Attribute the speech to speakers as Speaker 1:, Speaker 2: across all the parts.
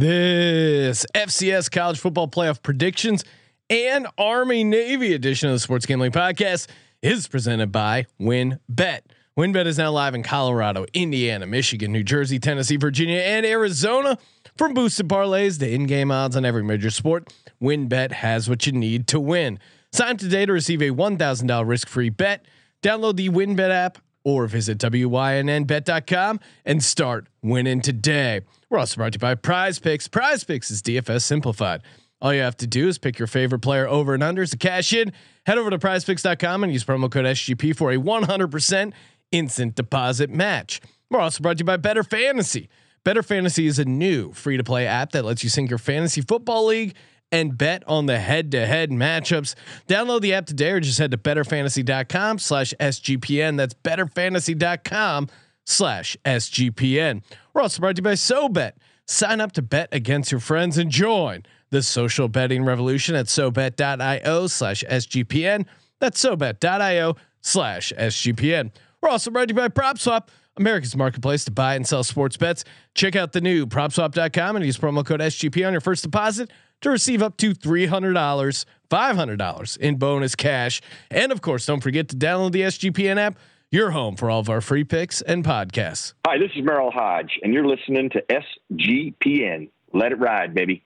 Speaker 1: This FCS college football playoff predictions and Army Navy edition of the Sports Gambling Podcast is presented by WynnBET. WynnBET is now live in Colorado, Indiana, Michigan, New Jersey, Tennessee, Virginia, and Arizona. From boosted parlays to in-game odds on every major sport, WynnBET has what you need to win. Sign up today to receive a $1,000 risk-free bet. Download the WynnBET app or visit wynnbet.com and start winning today. We're also brought to you by Prize Picks. Prize Picks is DFS simplified. All you have to do is pick your favorite player over and unders to cash in. Head over to prizepicks.com and use promo code SGP for a 100% instant deposit match. We're also brought to you by BettorFantasy. Better Fantasy is a new free to play app that lets you sync your fantasy football league and bet on the head to head matchups. Download the app today or just head to bettorfantasy.com slash SGPN. That's bettorfantasy.com slash SGPN. We're also brought to you by SoBet. Sign up to bet against your friends and join the social betting revolution at SoBet.io slash SGPN. That's SoBet.io slash SGPN. We're also brought to you by PropSwap. America's marketplace to buy and sell sports bets. Check out the new propswap.com and use promo code SGP on your first deposit to receive up to $300, $500 in bonus cash. And of course, don't forget to download the SGPN app, your home for all of our free picks and podcasts.
Speaker 2: Hi, this is Merril Hoge, and you're listening to SGPN. Let it ride, baby.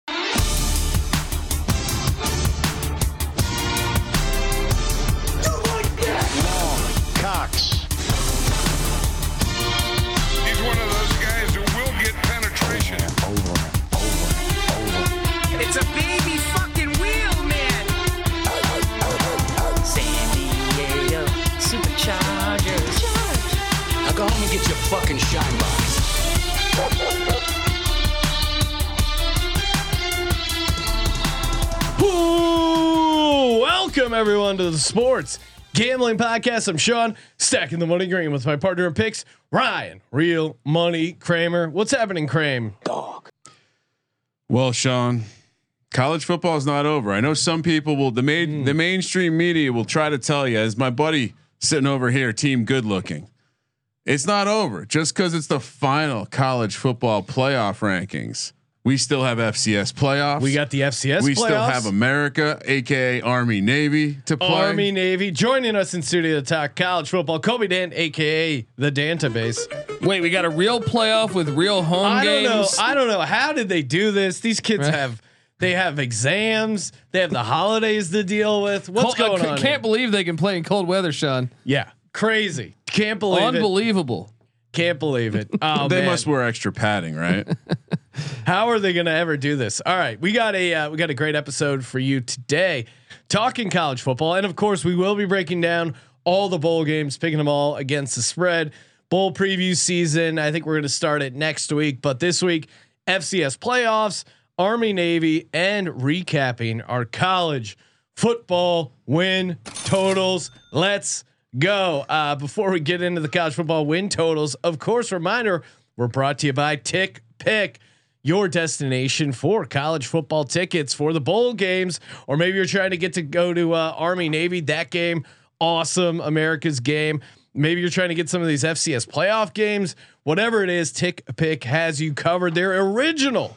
Speaker 3: Fucking
Speaker 4: shine box.
Speaker 1: Ooh, welcome everyone to the Sports Gambling Podcast. I'm Sean, stacking the money green with my partner in picks, Ryan, Real Money Kramer. What's happening, Kramer? Dog.
Speaker 5: Well, Sean, college football is not over. I know some people will the main hmm. the mainstream media will try to tell you, as my buddy sitting over here, team good looking. It's not over just because it's the final college football playoff rankings. We still have FCS playoffs.
Speaker 1: We got the FCS.
Speaker 5: we
Speaker 1: playoffs.
Speaker 5: still have America, aka Army Navy, to play.
Speaker 1: Army Navy joining us in studio to talk college football. Colby Dant, aka the Dantabase.
Speaker 6: Wait, we got a real playoff with real home
Speaker 1: I don't
Speaker 6: games.
Speaker 1: know. I don't know. How did they do this? These kids
Speaker 6: Right.
Speaker 1: have they have exams. They have the holidays to deal with. What's
Speaker 6: Cold- I
Speaker 1: going
Speaker 6: c-
Speaker 1: on?
Speaker 6: Can't
Speaker 1: here?
Speaker 6: believe they can play in cold weather, Sean.
Speaker 1: yeah, crazy. Can't believe it.
Speaker 6: Unbelievable.
Speaker 1: Can't believe it. Oh,
Speaker 5: they
Speaker 1: man.
Speaker 5: must wear extra padding, right?
Speaker 1: How are they going to ever do this? All right, we got a uh, we got a great episode for you today, talking college football, and of course we will be breaking down all the bowl games, picking them all against the spread. Bowl preview season. I think we're going to start it next week, but this week FCS playoffs, Army Navy, and recapping our college football win totals. Let's go. Uh, before we get into the college football win totals, of course, reminder we're brought to you by Tick Pick, your destination for college football tickets for the bowl games, or maybe you're trying to get to go to uh, Army Navy. That game, awesome, America's game. Maybe you're trying to get some of these FCS playoff games. Whatever it is, Tick Pick has you covered. Their original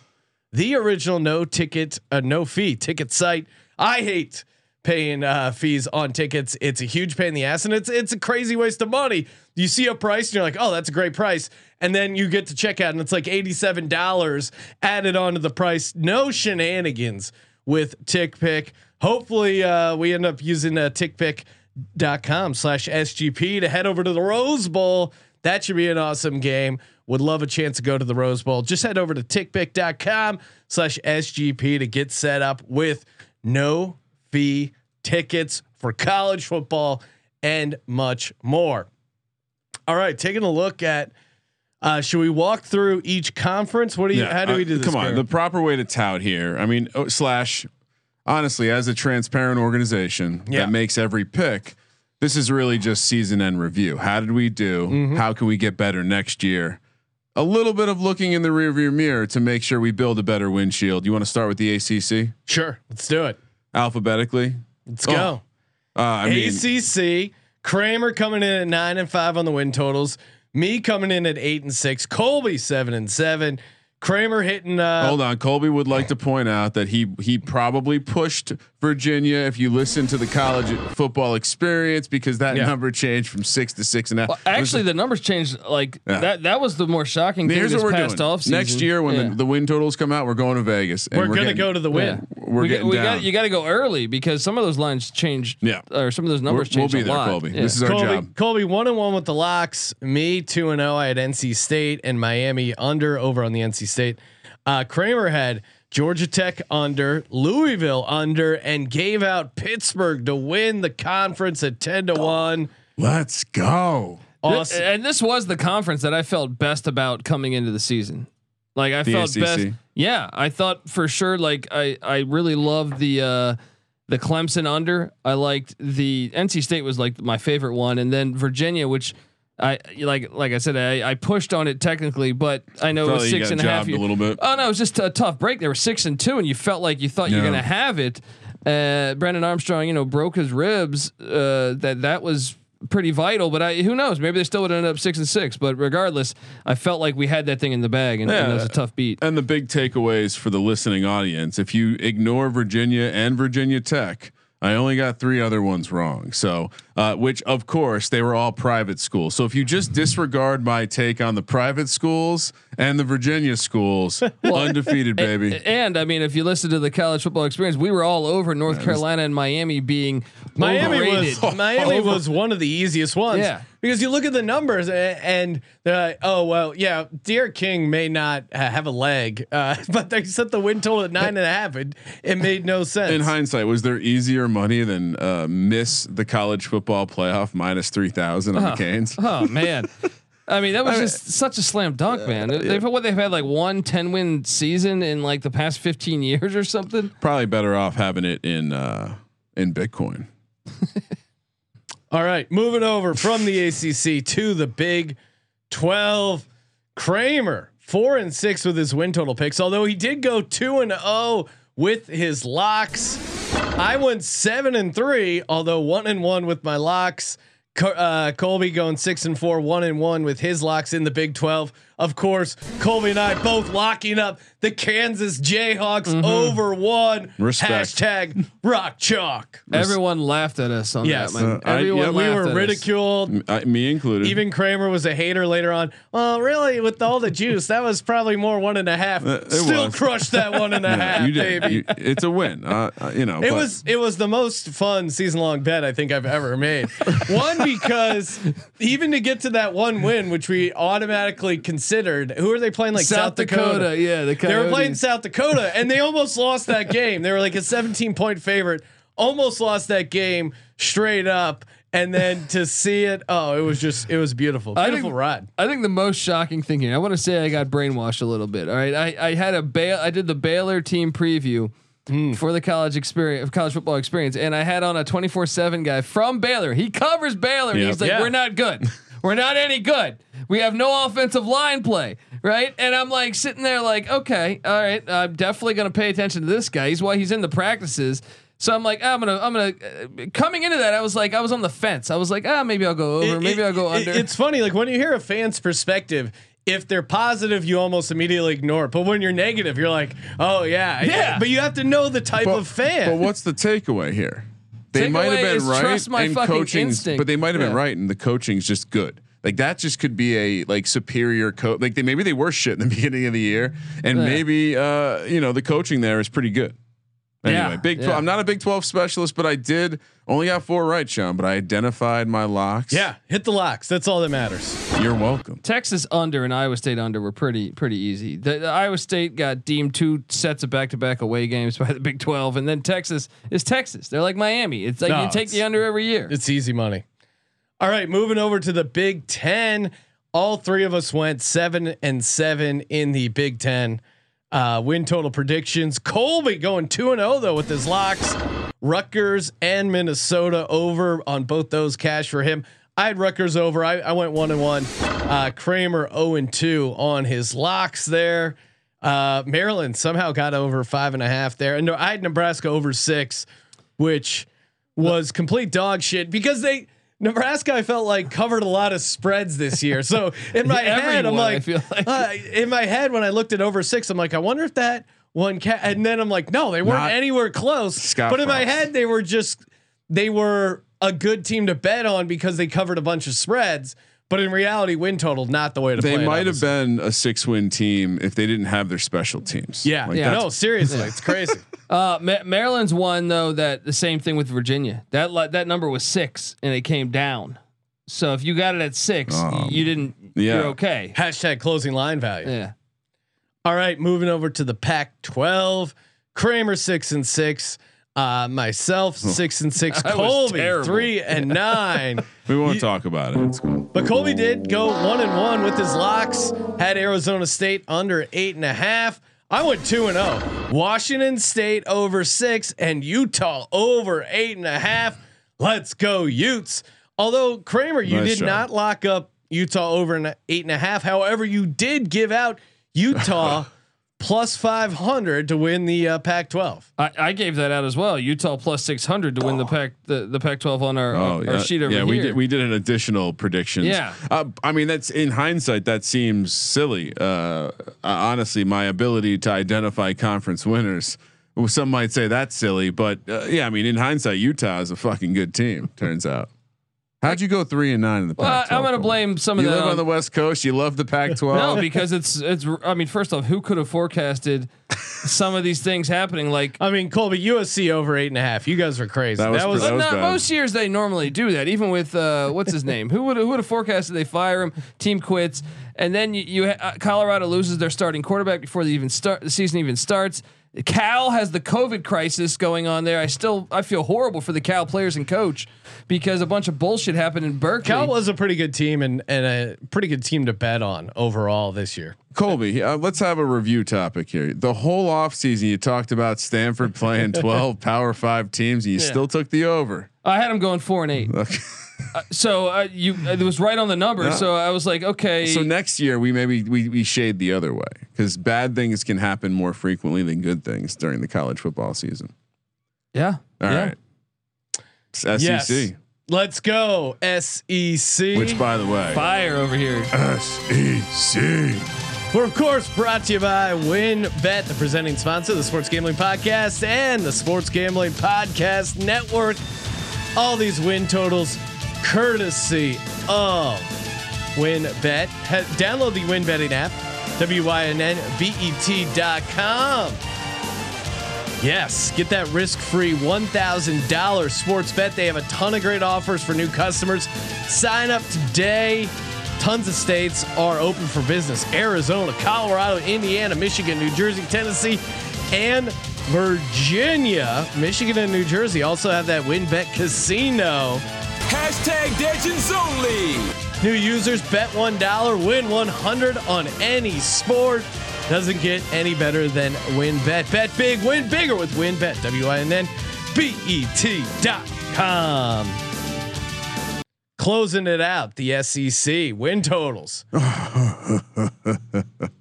Speaker 1: the original no ticket, uh, no fee ticket site. I hate paying uh, fees on tickets. It's a huge pain in the ass, and it's it's a crazy waste of money. You see a price, and you're like, oh, that's a great price, and then you get to checkout, and it's like eighty seven dollars added onto the price. No shenanigans with TickPick. Hopefully, uh, we end up using uh, TickPick.com slash SGP to head over to the Rose Bowl. That should be an awesome game. Would love a chance to go to the Rose Bowl. Just head over to tickpick.com slash SGP to get set up with no fee tickets for college football and much more. All right, taking a look at uh, should we walk through each conference? What do you how do we do this?
Speaker 5: Come on,
Speaker 1: Garrett?
Speaker 5: the proper way to tout here. I mean, oh, slash, honestly, as a transparent organization
Speaker 1: Yeah.
Speaker 5: that makes every pick, this is really just season end review. How did we do?
Speaker 1: Mm-hmm.
Speaker 5: How can we get better next year? A little bit of looking in the rearview mirror to make sure we build a better windshield. You want to start with the ACC
Speaker 1: sure, let's do it.
Speaker 5: alphabetically?
Speaker 1: Let's
Speaker 5: Oh,
Speaker 1: go.
Speaker 5: Uh, I mean,
Speaker 1: ACC. Kramer coming in at nine and five on the win totals. Me coming in at eight and six. Colby seven and seven. Kramer hitting. Uh,
Speaker 5: Hold on, Colby would like to point out that he he probably pushed Virginia. If you listen to the college football experience, because that
Speaker 1: Yeah.
Speaker 5: number changed from six to six and a half.
Speaker 6: Well, actually, the numbers changed. Like
Speaker 5: Yeah.
Speaker 6: that. That was the more shocking thing
Speaker 5: Here's
Speaker 6: this
Speaker 5: what we're
Speaker 6: past
Speaker 5: doing.
Speaker 6: offseason.
Speaker 5: Next year, when
Speaker 6: Yeah.
Speaker 5: the, the win totals come out, we're going to Vegas. and
Speaker 1: we're, gonna go to the win.
Speaker 6: Yeah.
Speaker 5: We're
Speaker 6: we,
Speaker 5: getting
Speaker 6: we
Speaker 5: down.
Speaker 6: got you got to go early because some of those lines changed.
Speaker 5: Yeah.
Speaker 6: or some of those numbers
Speaker 5: We're-
Speaker 6: numbers
Speaker 5: we'll
Speaker 6: changed.
Speaker 5: be
Speaker 6: a
Speaker 5: there,
Speaker 6: lot.
Speaker 5: Colby.
Speaker 6: Yeah.
Speaker 5: This is our
Speaker 1: Colby,
Speaker 5: job.
Speaker 1: Colby one and one with the locks. Me two and zero. I had NC State and Miami under over on the NC State. Uh, Kramer had Georgia Tech under, Louisville under, and gave out Pittsburgh to win the conference at ten to one.
Speaker 5: Let's go.
Speaker 6: Th-
Speaker 1: Awesome.
Speaker 6: and this was the conference that I felt best about coming into the season. Like I
Speaker 5: The
Speaker 6: felt
Speaker 5: ACC.
Speaker 6: best. Yeah, I thought for sure. Like I, I really loved the uh, the Clemson under. I liked the NC State was like my favorite one, and then Virginia, which I like. Like I said, I, I pushed on it technically, but I know it was six
Speaker 5: and a half.
Speaker 6: and a half.
Speaker 5: jobbed a
Speaker 6: year-
Speaker 5: little bit.
Speaker 6: Oh no, it was just a tough break. They were six and two, and you felt like you thought you were gonna have it. Uh, Brennan Armstrong, you know, broke his ribs. Uh, that that was pretty vital. But I, who knows? Maybe they still would end up six and six. But regardless, I felt like we had that thing in the bag, and, and that was a tough beat.
Speaker 5: And the big takeaways for the listening audience: if you ignore Virginia and Virginia Tech, I only got three other ones wrong. So, uh, which of course they were all private schools. So if you just disregard my take on the private schools and the Virginia schools, undefeated baby.
Speaker 6: And I mean, if you listen to the college football experience, we were all over North Carolina and Miami being
Speaker 1: Miami
Speaker 6: overrated.
Speaker 1: was Miami was one of the easiest ones.
Speaker 6: Yeah.
Speaker 1: Because you look at the numbers and they're like, oh well, yeah, D'Eriq King may not uh, have a leg, uh, but they set the win total at nine and a half. It it made no sense.
Speaker 5: In hindsight, was there easier money than uh, miss the college football playoff minus three thousand on the Canes?
Speaker 6: Oh man. I mean, that was just such a slam dunk, man. They've what they've had like one 10 win season in like the past 15 years or something.
Speaker 5: Probably better off having it in uh, in Bitcoin.
Speaker 1: All right, moving over from the ACC to the Big Twelve. Kramer four and six with his win total picks. Although he did go two and zero with his locks. I went seven and three, although one and one with my locks. Uh, Colby going six and four, one and one with his locks in the Big Twelve. Of course, Colby and I both locking up the Kansas Jayhawks over one.
Speaker 5: Respect.
Speaker 1: Hashtag rock chalk.
Speaker 6: Everyone laughed at us on
Speaker 1: Yes.
Speaker 6: that. Man.
Speaker 5: Uh, I-
Speaker 6: Everyone
Speaker 5: yeah,
Speaker 1: We were ridiculed.
Speaker 5: I, me included.
Speaker 1: Even Kramer was a hater later on. Well, really, with all the juice, that was probably more one and a half.
Speaker 5: Uh,
Speaker 1: Still
Speaker 5: was.
Speaker 1: crushed that one and a
Speaker 5: Yeah,
Speaker 1: half,
Speaker 5: you did.
Speaker 1: baby.
Speaker 5: You- it's a win. Uh, uh, you know,
Speaker 1: it
Speaker 5: but
Speaker 1: was it was the most fun season long bet I think I've ever made. one because even to get to that one win, which we automatically considered, who are they playing? Like South,
Speaker 6: South Dakota, yeah, the
Speaker 1: they were playing
Speaker 6: Coyotes.
Speaker 1: South Dakota, and they almost lost that game. They were like a 17 point favorite, almost lost that game straight up. And then to see it, oh, it was just it was beautiful,
Speaker 6: I
Speaker 1: beautiful
Speaker 6: think-
Speaker 1: ride.
Speaker 6: I think the most shocking thing here. I want to say I got brainwashed a little bit. All right, I, I had a bail. I did the Baylor team preview
Speaker 1: Hmm.
Speaker 6: for the college experience, college football experience, and I had on a twenty four seven guy from Baylor. He covers Baylor. and
Speaker 5: Yep.
Speaker 6: He's like,
Speaker 1: Yeah.
Speaker 6: we're not good. We're not any good. We have no offensive line play, right? And I'm like sitting there, like, okay, all right, I'm definitely gonna pay attention to this guy. He's why he's in the practices. So I'm like, I'm gonna, I'm gonna. Uh, coming into that, I was like, I was on the fence. I was like, ah, maybe I'll go over,
Speaker 1: It-
Speaker 6: maybe
Speaker 1: it-
Speaker 6: I'll go
Speaker 1: it-
Speaker 6: under.
Speaker 1: It's funny, like when you hear a fan's perspective, if they're positive, you almost immediately ignore it. But when you're negative, you're like, oh yeah,
Speaker 6: Yeah.
Speaker 1: But you have to know the type
Speaker 5: but,
Speaker 1: of fan.
Speaker 5: but what's the takeaway here? They might have been right,
Speaker 6: trust my
Speaker 5: and
Speaker 6: fucking
Speaker 5: coaching's,
Speaker 6: instinct.
Speaker 5: but they might have been right, and the coaching's just good. Like that just could be a like superior coach. Like they maybe they were shit in the beginning of the year, and
Speaker 6: Yeah.
Speaker 5: maybe uh you know the coaching there is pretty good. Anyway,
Speaker 6: Yeah,
Speaker 5: Big 12.
Speaker 6: yeah.
Speaker 5: I'm not a Big 12 specialist, but I did only got four right, Sean. But I identified my locks.
Speaker 1: yeah, hit the locks. That's all that matters.
Speaker 5: you're welcome.
Speaker 6: Texas under and Iowa State under were pretty pretty easy. The, the Iowa State got deemed two sets of back to back away games by the Big Twelve, and then Texas is Texas. They're like Miami. It's like
Speaker 1: No,
Speaker 6: you take the under every year.
Speaker 1: It's easy money. All right, moving over to the Big Ten. All three of us went seven and seven in the Big Ten. Uh, win total predictions. Colby going two and zero though with his locks. Rutgers and Minnesota over on both those cash for him. I had Rutgers over. I, I went one and one. Uh, Kramer zero and two on his locks there. Uh, Maryland somehow got over five and a half there, and I had Nebraska over six, which was complete dog shit because they Nebraska, I felt like covered a lot of spreads this year. So in my head, I'm like,
Speaker 6: like.
Speaker 1: uh, in my head when I looked at over six, I'm like, I wonder if that one cat. And then I'm like, no, they weren't
Speaker 5: Not
Speaker 1: anywhere close.
Speaker 5: Scott
Speaker 1: but in my head, they were just they were a good team to bet on because they covered a bunch of spreads. But in reality, win total not the way to
Speaker 5: They
Speaker 1: play. it, They
Speaker 5: might have been a six-win team if they didn't have their special teams.
Speaker 1: Yeah,
Speaker 5: Like,
Speaker 1: yeah. No, seriously, it's crazy.
Speaker 6: Uh, Ma- Maryland's won though that the same thing with Virginia. That li- that number was six and it came down. So if you got it at six,
Speaker 5: Um,
Speaker 6: you didn't.
Speaker 5: yeah.
Speaker 6: You're okay.
Speaker 1: Hashtag closing line value.
Speaker 6: Yeah.
Speaker 1: All right, moving over to the Pac-12. Kramer six and six. Uh, myself six and six.
Speaker 6: That was
Speaker 1: Colby
Speaker 6: terrible.
Speaker 1: three and nine.
Speaker 5: We won't
Speaker 1: You-
Speaker 5: talk about it. It's cool.
Speaker 1: But Colby did go one and one with his locks. Had Arizona State under eight and a half. I went two and zero. Washington State over six and Utah over eight and a half. Let's go Utes. Although Kramer, you
Speaker 5: Nice
Speaker 1: did
Speaker 5: job.
Speaker 1: not lock up Utah over an eight and a half. However, you did give out Utah plus five hundred to win the uh, Pac-12.
Speaker 6: I, I gave that out as well. Utah plus six hundred to win the pack the, the Pac twelve on our,
Speaker 5: Oh
Speaker 6: our
Speaker 5: yeah,
Speaker 6: sheet over
Speaker 5: yeah.
Speaker 6: here.
Speaker 5: We did we did an additional predictions.
Speaker 6: Yeah.
Speaker 5: uh, I mean that's in hindsight that seems silly. Uh, uh, honestly, my ability to identify conference winners. well, Some might say that's silly, but uh, yeah, I mean in hindsight, Utah is a fucking good team. Turns out. How'd you go three and nine in the
Speaker 6: Well,
Speaker 5: Pac-12?
Speaker 6: I'm going to blame some of
Speaker 5: You
Speaker 6: that.
Speaker 5: live on
Speaker 6: on-
Speaker 5: the West Coast. You love the Pac-12.
Speaker 6: no, because it's it's. I mean, first off, who could have forecasted some of these things happening? Like,
Speaker 1: I mean, Colby USC over eight and a half. You guys were crazy.
Speaker 5: That
Speaker 1: That
Speaker 5: was
Speaker 1: was,
Speaker 5: pretty-
Speaker 6: but
Speaker 5: was
Speaker 6: not, most years they normally do that. Even with uh, what's his name? Who would who would have forecasted they fire him? Team quits, and then you, you uh, Colorado loses their starting quarterback before the even start the season even starts. Cal has the COVID crisis going on there. I still I feel horrible for the Cal players and coach because a bunch of bullshit happened in Berkeley.
Speaker 1: Cal was a pretty good team and, and a pretty good team to bet on overall this year.
Speaker 5: Colby, uh, let's have a review topic here. The whole offseason, you talked about Stanford playing 12 Power Five teams, and you
Speaker 6: Yeah.
Speaker 5: still took the over.
Speaker 6: I had them going four and eight.
Speaker 5: Okay.
Speaker 6: So uh, you it was right on the number.
Speaker 5: Yeah.
Speaker 6: So I was like, okay.
Speaker 5: So next year, we maybe we, we shade the other way because bad things can happen more frequently than good things during the college football season.
Speaker 6: yeah.
Speaker 5: All
Speaker 6: yeah.
Speaker 5: right, It's SEC,
Speaker 1: Yes. Let's go SEC.
Speaker 5: which by the way,
Speaker 6: Fire over here.
Speaker 5: SEC.
Speaker 1: We're of course brought to you by WynnBET, the presenting sponsor of the Sports Gambling Podcast and the Sports Gambling Podcast Network. All these win totals courtesy of WynnBET. Download the Win Betting app, WYNNBET.com. Yes, get that risk-free $1,000 sports bet. They have a ton of great offers for new customers. Sign up today. Tons of states are open for business. Arizona, Colorado, Indiana, Michigan, New Jersey, Tennessee, and Virginia. Michigan and New Jersey also have that WynnBET Casino.
Speaker 4: Hashtag Legends Only.
Speaker 1: New users bet $1, win 100 on any sport. Doesn't get any better than WynnBET. Bet Bet big, win bigger with WynnBET. W-I-N-N B-E-T dot com. Closing it out, the SEC win totals.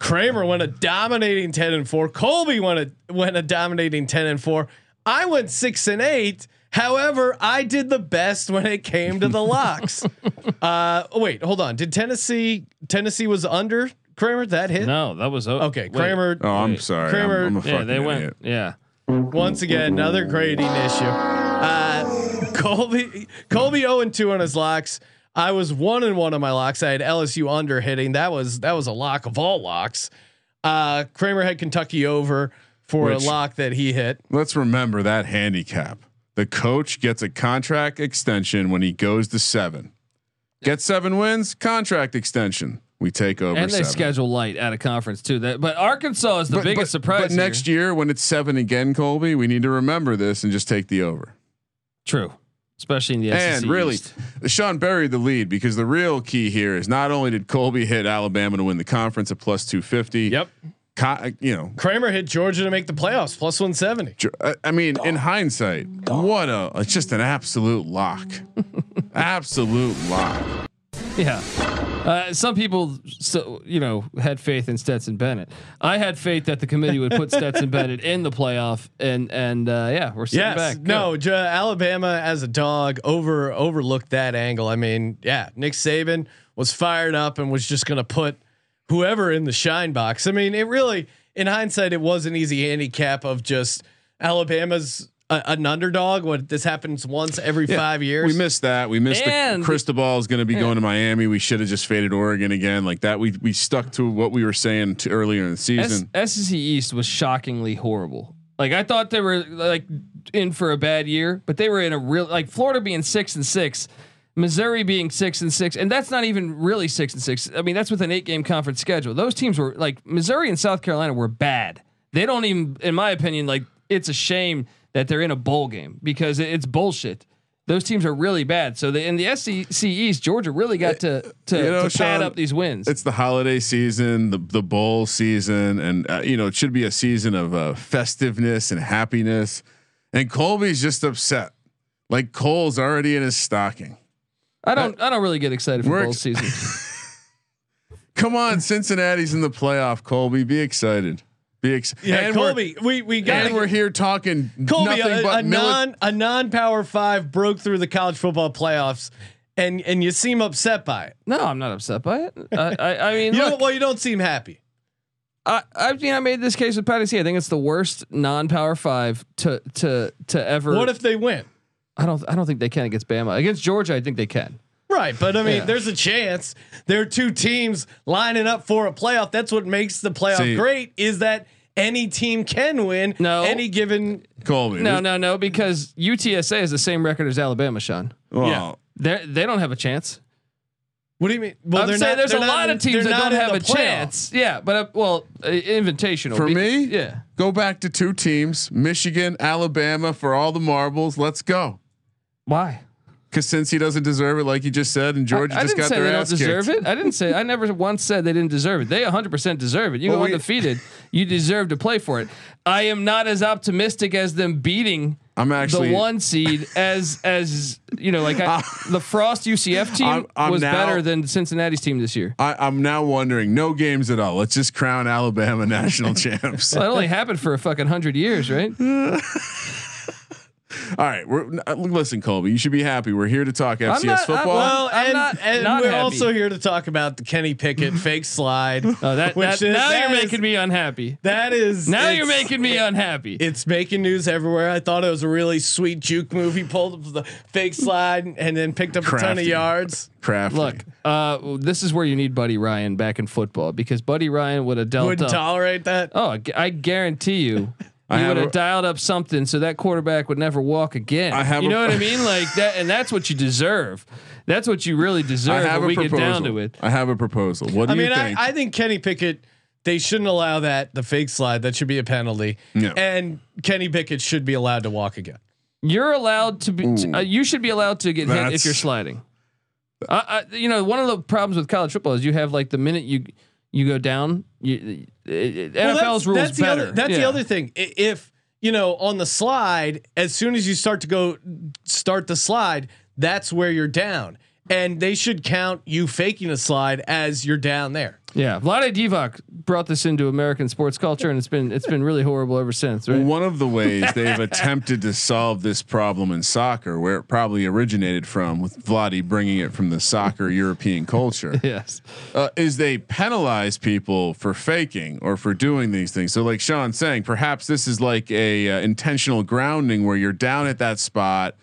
Speaker 1: Kramer went a dominating 10 and 4. Colby went a went a dominating 10 and 4. I went 6 and 8. However, I did the best when it came to the locks. uh oh, wait, hold on. Did Tennessee Tennessee was under Kramer that hit?
Speaker 6: No, that was o-
Speaker 1: Okay,
Speaker 6: wait.
Speaker 1: Kramer
Speaker 5: Oh, I'm sorry.
Speaker 1: Kramer-
Speaker 5: I'm, I'm a
Speaker 6: Yeah,
Speaker 5: fucking
Speaker 6: they went. Yeah.
Speaker 1: once again another grading issue. Uh Colby Colby 0 and 2 on his locks. I was 1 and 1 on my locks. I had LSU under hitting. That was that was a lock of all locks. Uh Kramer had Kentucky over for
Speaker 5: Which-
Speaker 1: a lock that he hit.
Speaker 5: Let's remember that handicap. The coach gets a contract extension when he goes to seven. Get seven wins, contract extension. We take over.
Speaker 6: And they
Speaker 5: seven.
Speaker 6: schedule light at a conference too. That, but Arkansas is the
Speaker 5: But-
Speaker 6: biggest
Speaker 5: but-
Speaker 6: surprise.
Speaker 5: But next year, when it's seven again, Colby, we need to remember this and just take the over.
Speaker 6: true, especially in the SEC
Speaker 5: and really,
Speaker 6: East.
Speaker 5: Sean buried the lead because the real key here is not only did Colby hit Alabama to win the conference at plus two fifty.
Speaker 1: Yep.
Speaker 5: Co- you know,
Speaker 1: Kramer hit Georgia to make the playoffs plus 170.
Speaker 5: I- I mean, in hindsight, what a it's just an absolute lock, absolute lock.
Speaker 6: yeah, Uh, some people, so you know, had faith in Stetson Bennett. I had faith that the committee would put Stetson Bennett in the playoff, and and uh, yeah, we're sitting
Speaker 1: Yes,
Speaker 6: back.
Speaker 1: no, J- Alabama as a dog over overlooked that angle. I mean, yeah, Nick Saban was fired up and was just going to put whoever in the shine box. I mean, it really, in hindsight, it was an easy handicap of just Alabama's a, an underdog. What this happens once every
Speaker 5: Yeah,
Speaker 1: five years.
Speaker 5: We missed that. We missed
Speaker 6: And-
Speaker 5: the Cristobal is going to be going to Miami. We should have just faded Oregon again like that. We we stuck to what we were saying to earlier in the
Speaker 6: S-
Speaker 5: season.
Speaker 6: SEC East was shockingly horrible. Like I thought they were like in for a bad year, but they were in a real like Florida being six and six, Missouri being six and six, and that's not even really six and six. I mean, that's with an eight game conference schedule. Those teams were like Missouri and South Carolina were bad. They don't even, in my opinion, like it's a shame that they're in a bowl game because it's bullshit. Those teams are really bad. So the, in the SEC East, Georgia really got to to,
Speaker 5: You know,
Speaker 6: to pad up these wins.
Speaker 5: It's the holiday season, the the bowl season, and uh, you know it should be a season of uh, festiveness and happiness. And Colby's just upset. Like Cole's already in his stocking.
Speaker 6: I don't I don't really get excited for
Speaker 5: We're
Speaker 6: bowl
Speaker 5: ex-
Speaker 6: season.
Speaker 5: Come on, Cincinnati's in the playoff. Colby, be excited. Be excited.
Speaker 1: yeah,
Speaker 5: and
Speaker 1: Colby, we we got
Speaker 5: and we're here talking
Speaker 1: Colby,
Speaker 5: nothing
Speaker 1: a,
Speaker 5: but
Speaker 1: a
Speaker 5: mili-
Speaker 1: non a non power five broke through the college football playoffs, and and you seem upset by it.
Speaker 6: No, I'm not upset by it. I, I, I mean,
Speaker 1: You
Speaker 6: look,
Speaker 1: don't, well, you don't seem happy.
Speaker 6: I, I mean, I made this case with Patty C. I think it's the worst non-power five to to to ever.
Speaker 1: What if they win?
Speaker 6: I don't I don't think they can against Bama. Against Georgia, I think they can.
Speaker 1: Right, but I mean,
Speaker 6: Yeah.
Speaker 1: there's a chance. There are two teams lining up for a playoff. That's what makes the playoff
Speaker 5: See-
Speaker 1: great. Is that any team can win
Speaker 6: No.
Speaker 1: any given.
Speaker 5: Colby.
Speaker 6: No, no, no, because UTSA has the same record as Alabama, Sean.
Speaker 5: Well,
Speaker 6: They they don't have a chance.
Speaker 1: What do you mean? Well,
Speaker 6: I'm
Speaker 1: they're
Speaker 6: saying
Speaker 1: not-
Speaker 6: there's a
Speaker 1: they're not
Speaker 6: lot
Speaker 1: in-
Speaker 6: of teams that don't have a
Speaker 1: playoff.
Speaker 6: chance. Yeah, but uh, well, uh, invitational
Speaker 5: For
Speaker 6: Be-
Speaker 5: me,
Speaker 6: yeah.
Speaker 5: go back to two teams: Michigan, Alabama, for all the marbles. Let's go.
Speaker 6: Why?
Speaker 5: Because since he doesn't deserve it, like you just said, and Georgia
Speaker 6: I, I
Speaker 5: just
Speaker 6: didn't
Speaker 5: got
Speaker 6: say
Speaker 5: their
Speaker 6: they don't
Speaker 5: ass
Speaker 6: deserve
Speaker 5: kicked.
Speaker 6: it. I didn't say. I never once said they didn't deserve it. They 100 percent deserve it. You
Speaker 5: Well,
Speaker 6: go undefeated. You deserve to play for it. I am not as optimistic as them beating
Speaker 5: I'm actually
Speaker 6: the one seed as as you know like I, the Frost UCF team
Speaker 5: I'm- I'm
Speaker 6: was
Speaker 5: now-
Speaker 6: better than Cincinnati's team this year.
Speaker 5: I, I'm now wondering. No games at all. Let's just crown Alabama national champs.
Speaker 6: Well, that only happened for a fucking hundred years, right?
Speaker 5: All right, we're uh, listen, Colby. You should be happy. We're here to talk FCS
Speaker 6: not- I-
Speaker 5: football.
Speaker 1: Well,
Speaker 6: I'm
Speaker 1: and,
Speaker 6: not-
Speaker 1: and
Speaker 6: not
Speaker 1: we're
Speaker 6: happy.
Speaker 1: also here to talk about the Kenny Pickett fake slide.
Speaker 6: Oh, that,
Speaker 1: Which
Speaker 6: that
Speaker 1: is-
Speaker 6: now
Speaker 1: that
Speaker 6: you're
Speaker 1: is-
Speaker 6: making me unhappy.
Speaker 1: That is
Speaker 6: Now you're making me unhappy.
Speaker 1: It's making news everywhere. I thought it was a really sweet juke move. He pulled up the fake slide and then picked up a ton of yards.
Speaker 5: Crafty.
Speaker 6: Look, uh, this is where you need Buddy Ryan back in football because Buddy Ryan would have dealt
Speaker 1: Wouldn't tolerate that.
Speaker 6: Oh, I guarantee you.
Speaker 5: I
Speaker 6: He
Speaker 5: have
Speaker 6: would have dialed up something so that quarterback would never walk again.
Speaker 5: I have
Speaker 6: you
Speaker 5: a-
Speaker 6: know what I mean? Like that, and that's what you deserve. That's what you really deserve.
Speaker 5: I
Speaker 6: deserve
Speaker 5: have
Speaker 6: when
Speaker 5: a
Speaker 6: we
Speaker 5: proposal.
Speaker 6: get down to it.
Speaker 5: I have a proposal. What do
Speaker 1: I mean,
Speaker 5: you think?
Speaker 1: I, mean, I think Kenny Pickett. They shouldn't allow that the fake slide. That should be a penalty.
Speaker 5: Yeah.
Speaker 1: And Kenny Pickett should be allowed to walk again.
Speaker 6: You're allowed to be. Uh, you should be allowed to get hit if you're sliding. I, I, you know, one of the problems with college football is you have like the minute you you go down, you, it, it,
Speaker 1: Well,
Speaker 6: NFL's
Speaker 1: that's,
Speaker 6: rules
Speaker 1: that's the
Speaker 6: better.
Speaker 1: other. That's the other thing. If you know on the slide, as soon as you start to go start the slide, that's where you're down, and they should count you faking a slide as you're down there.
Speaker 6: Yeah, Vlade Divac brought this into American sports culture, and it's been it's been really horrible ever since. Right?
Speaker 5: One of the ways they've attempted to solve this problem in soccer, where it probably originated from, with Vladi bringing it from the soccer European culture,
Speaker 6: Yes.
Speaker 5: uh, is they penalize people for faking or for doing these things. So, like Sean's saying, perhaps this is like a uh, intentional grounding where you're down at that spot,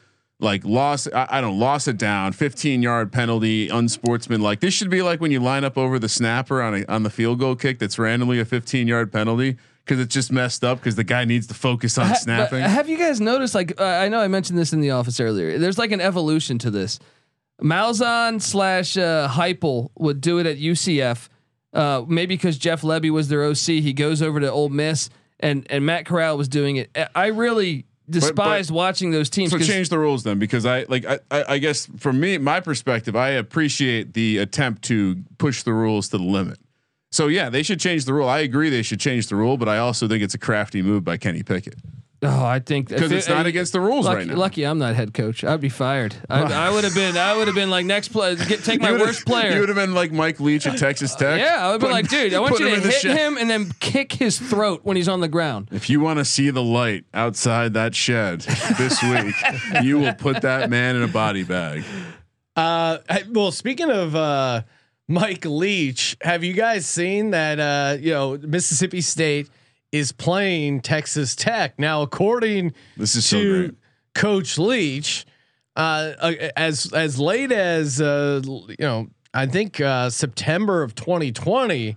Speaker 5: like lost. I, I don't know, lost it down, 15 yard penalty, unsportsmanlike. This should be like when you line up over the snapper on a, on the field goal kick that's randomly a 15 yard penalty because it's just messed up because the guy needs to focus on
Speaker 6: Ha-
Speaker 5: snapping.
Speaker 6: have you guys noticed? Like, uh, I know I mentioned this in the office earlier. There's like an evolution to this. Malzahn slash uh, Heupel would do it at UCF. Uh, maybe because Jeff Lebby was their OC, he goes over to Ole Miss, and and Matt Corral was doing it. I really despised watching those teams.
Speaker 5: So change the rules then, because I like I, I, I guess from me, my perspective, I appreciate the attempt to push the rules to the limit. So yeah, they should change the rule. I agree they should change the rule, but I also think it's a crafty move by Kenny Pickett.
Speaker 6: Oh, I think
Speaker 5: because it's
Speaker 6: it-
Speaker 5: not against the rules
Speaker 6: Lucky,
Speaker 5: right now.
Speaker 6: lucky I'm not head coach. I'd be fired. I, I would have been. I would have been like next play. Get, take my worst player.
Speaker 5: You would have been like Mike Leach at Texas Tech.
Speaker 6: yeah, I would be
Speaker 5: Put
Speaker 6: like, dude, I want you to
Speaker 5: him
Speaker 6: hit
Speaker 5: shed.
Speaker 6: him and then kick his throat when he's on the ground.
Speaker 5: If you want to see the light outside that shed this week, you will put that man in a body bag.
Speaker 1: Uh, I- well, speaking of uh, Mike Leach, have you guys seen that? Uh, you know, Mississippi State is playing Texas Tech now. According
Speaker 5: This is
Speaker 1: to
Speaker 5: great.
Speaker 1: Coach Leach, uh, uh, as as late as uh, you know, I think uh, September of 2020.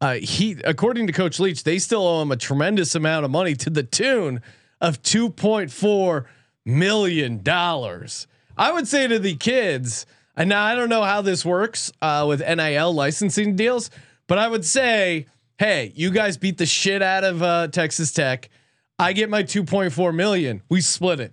Speaker 1: Uh, he, according to Coach Leach, they still owe him a tremendous amount of money to the tune of 2.4 million dollars. I would say to the kids, and now I don't know how this works uh, with NIL licensing deals, but I would say, hey, you guys beat the shit out of uh, Texas Tech. I get my 2.4 million. We split it.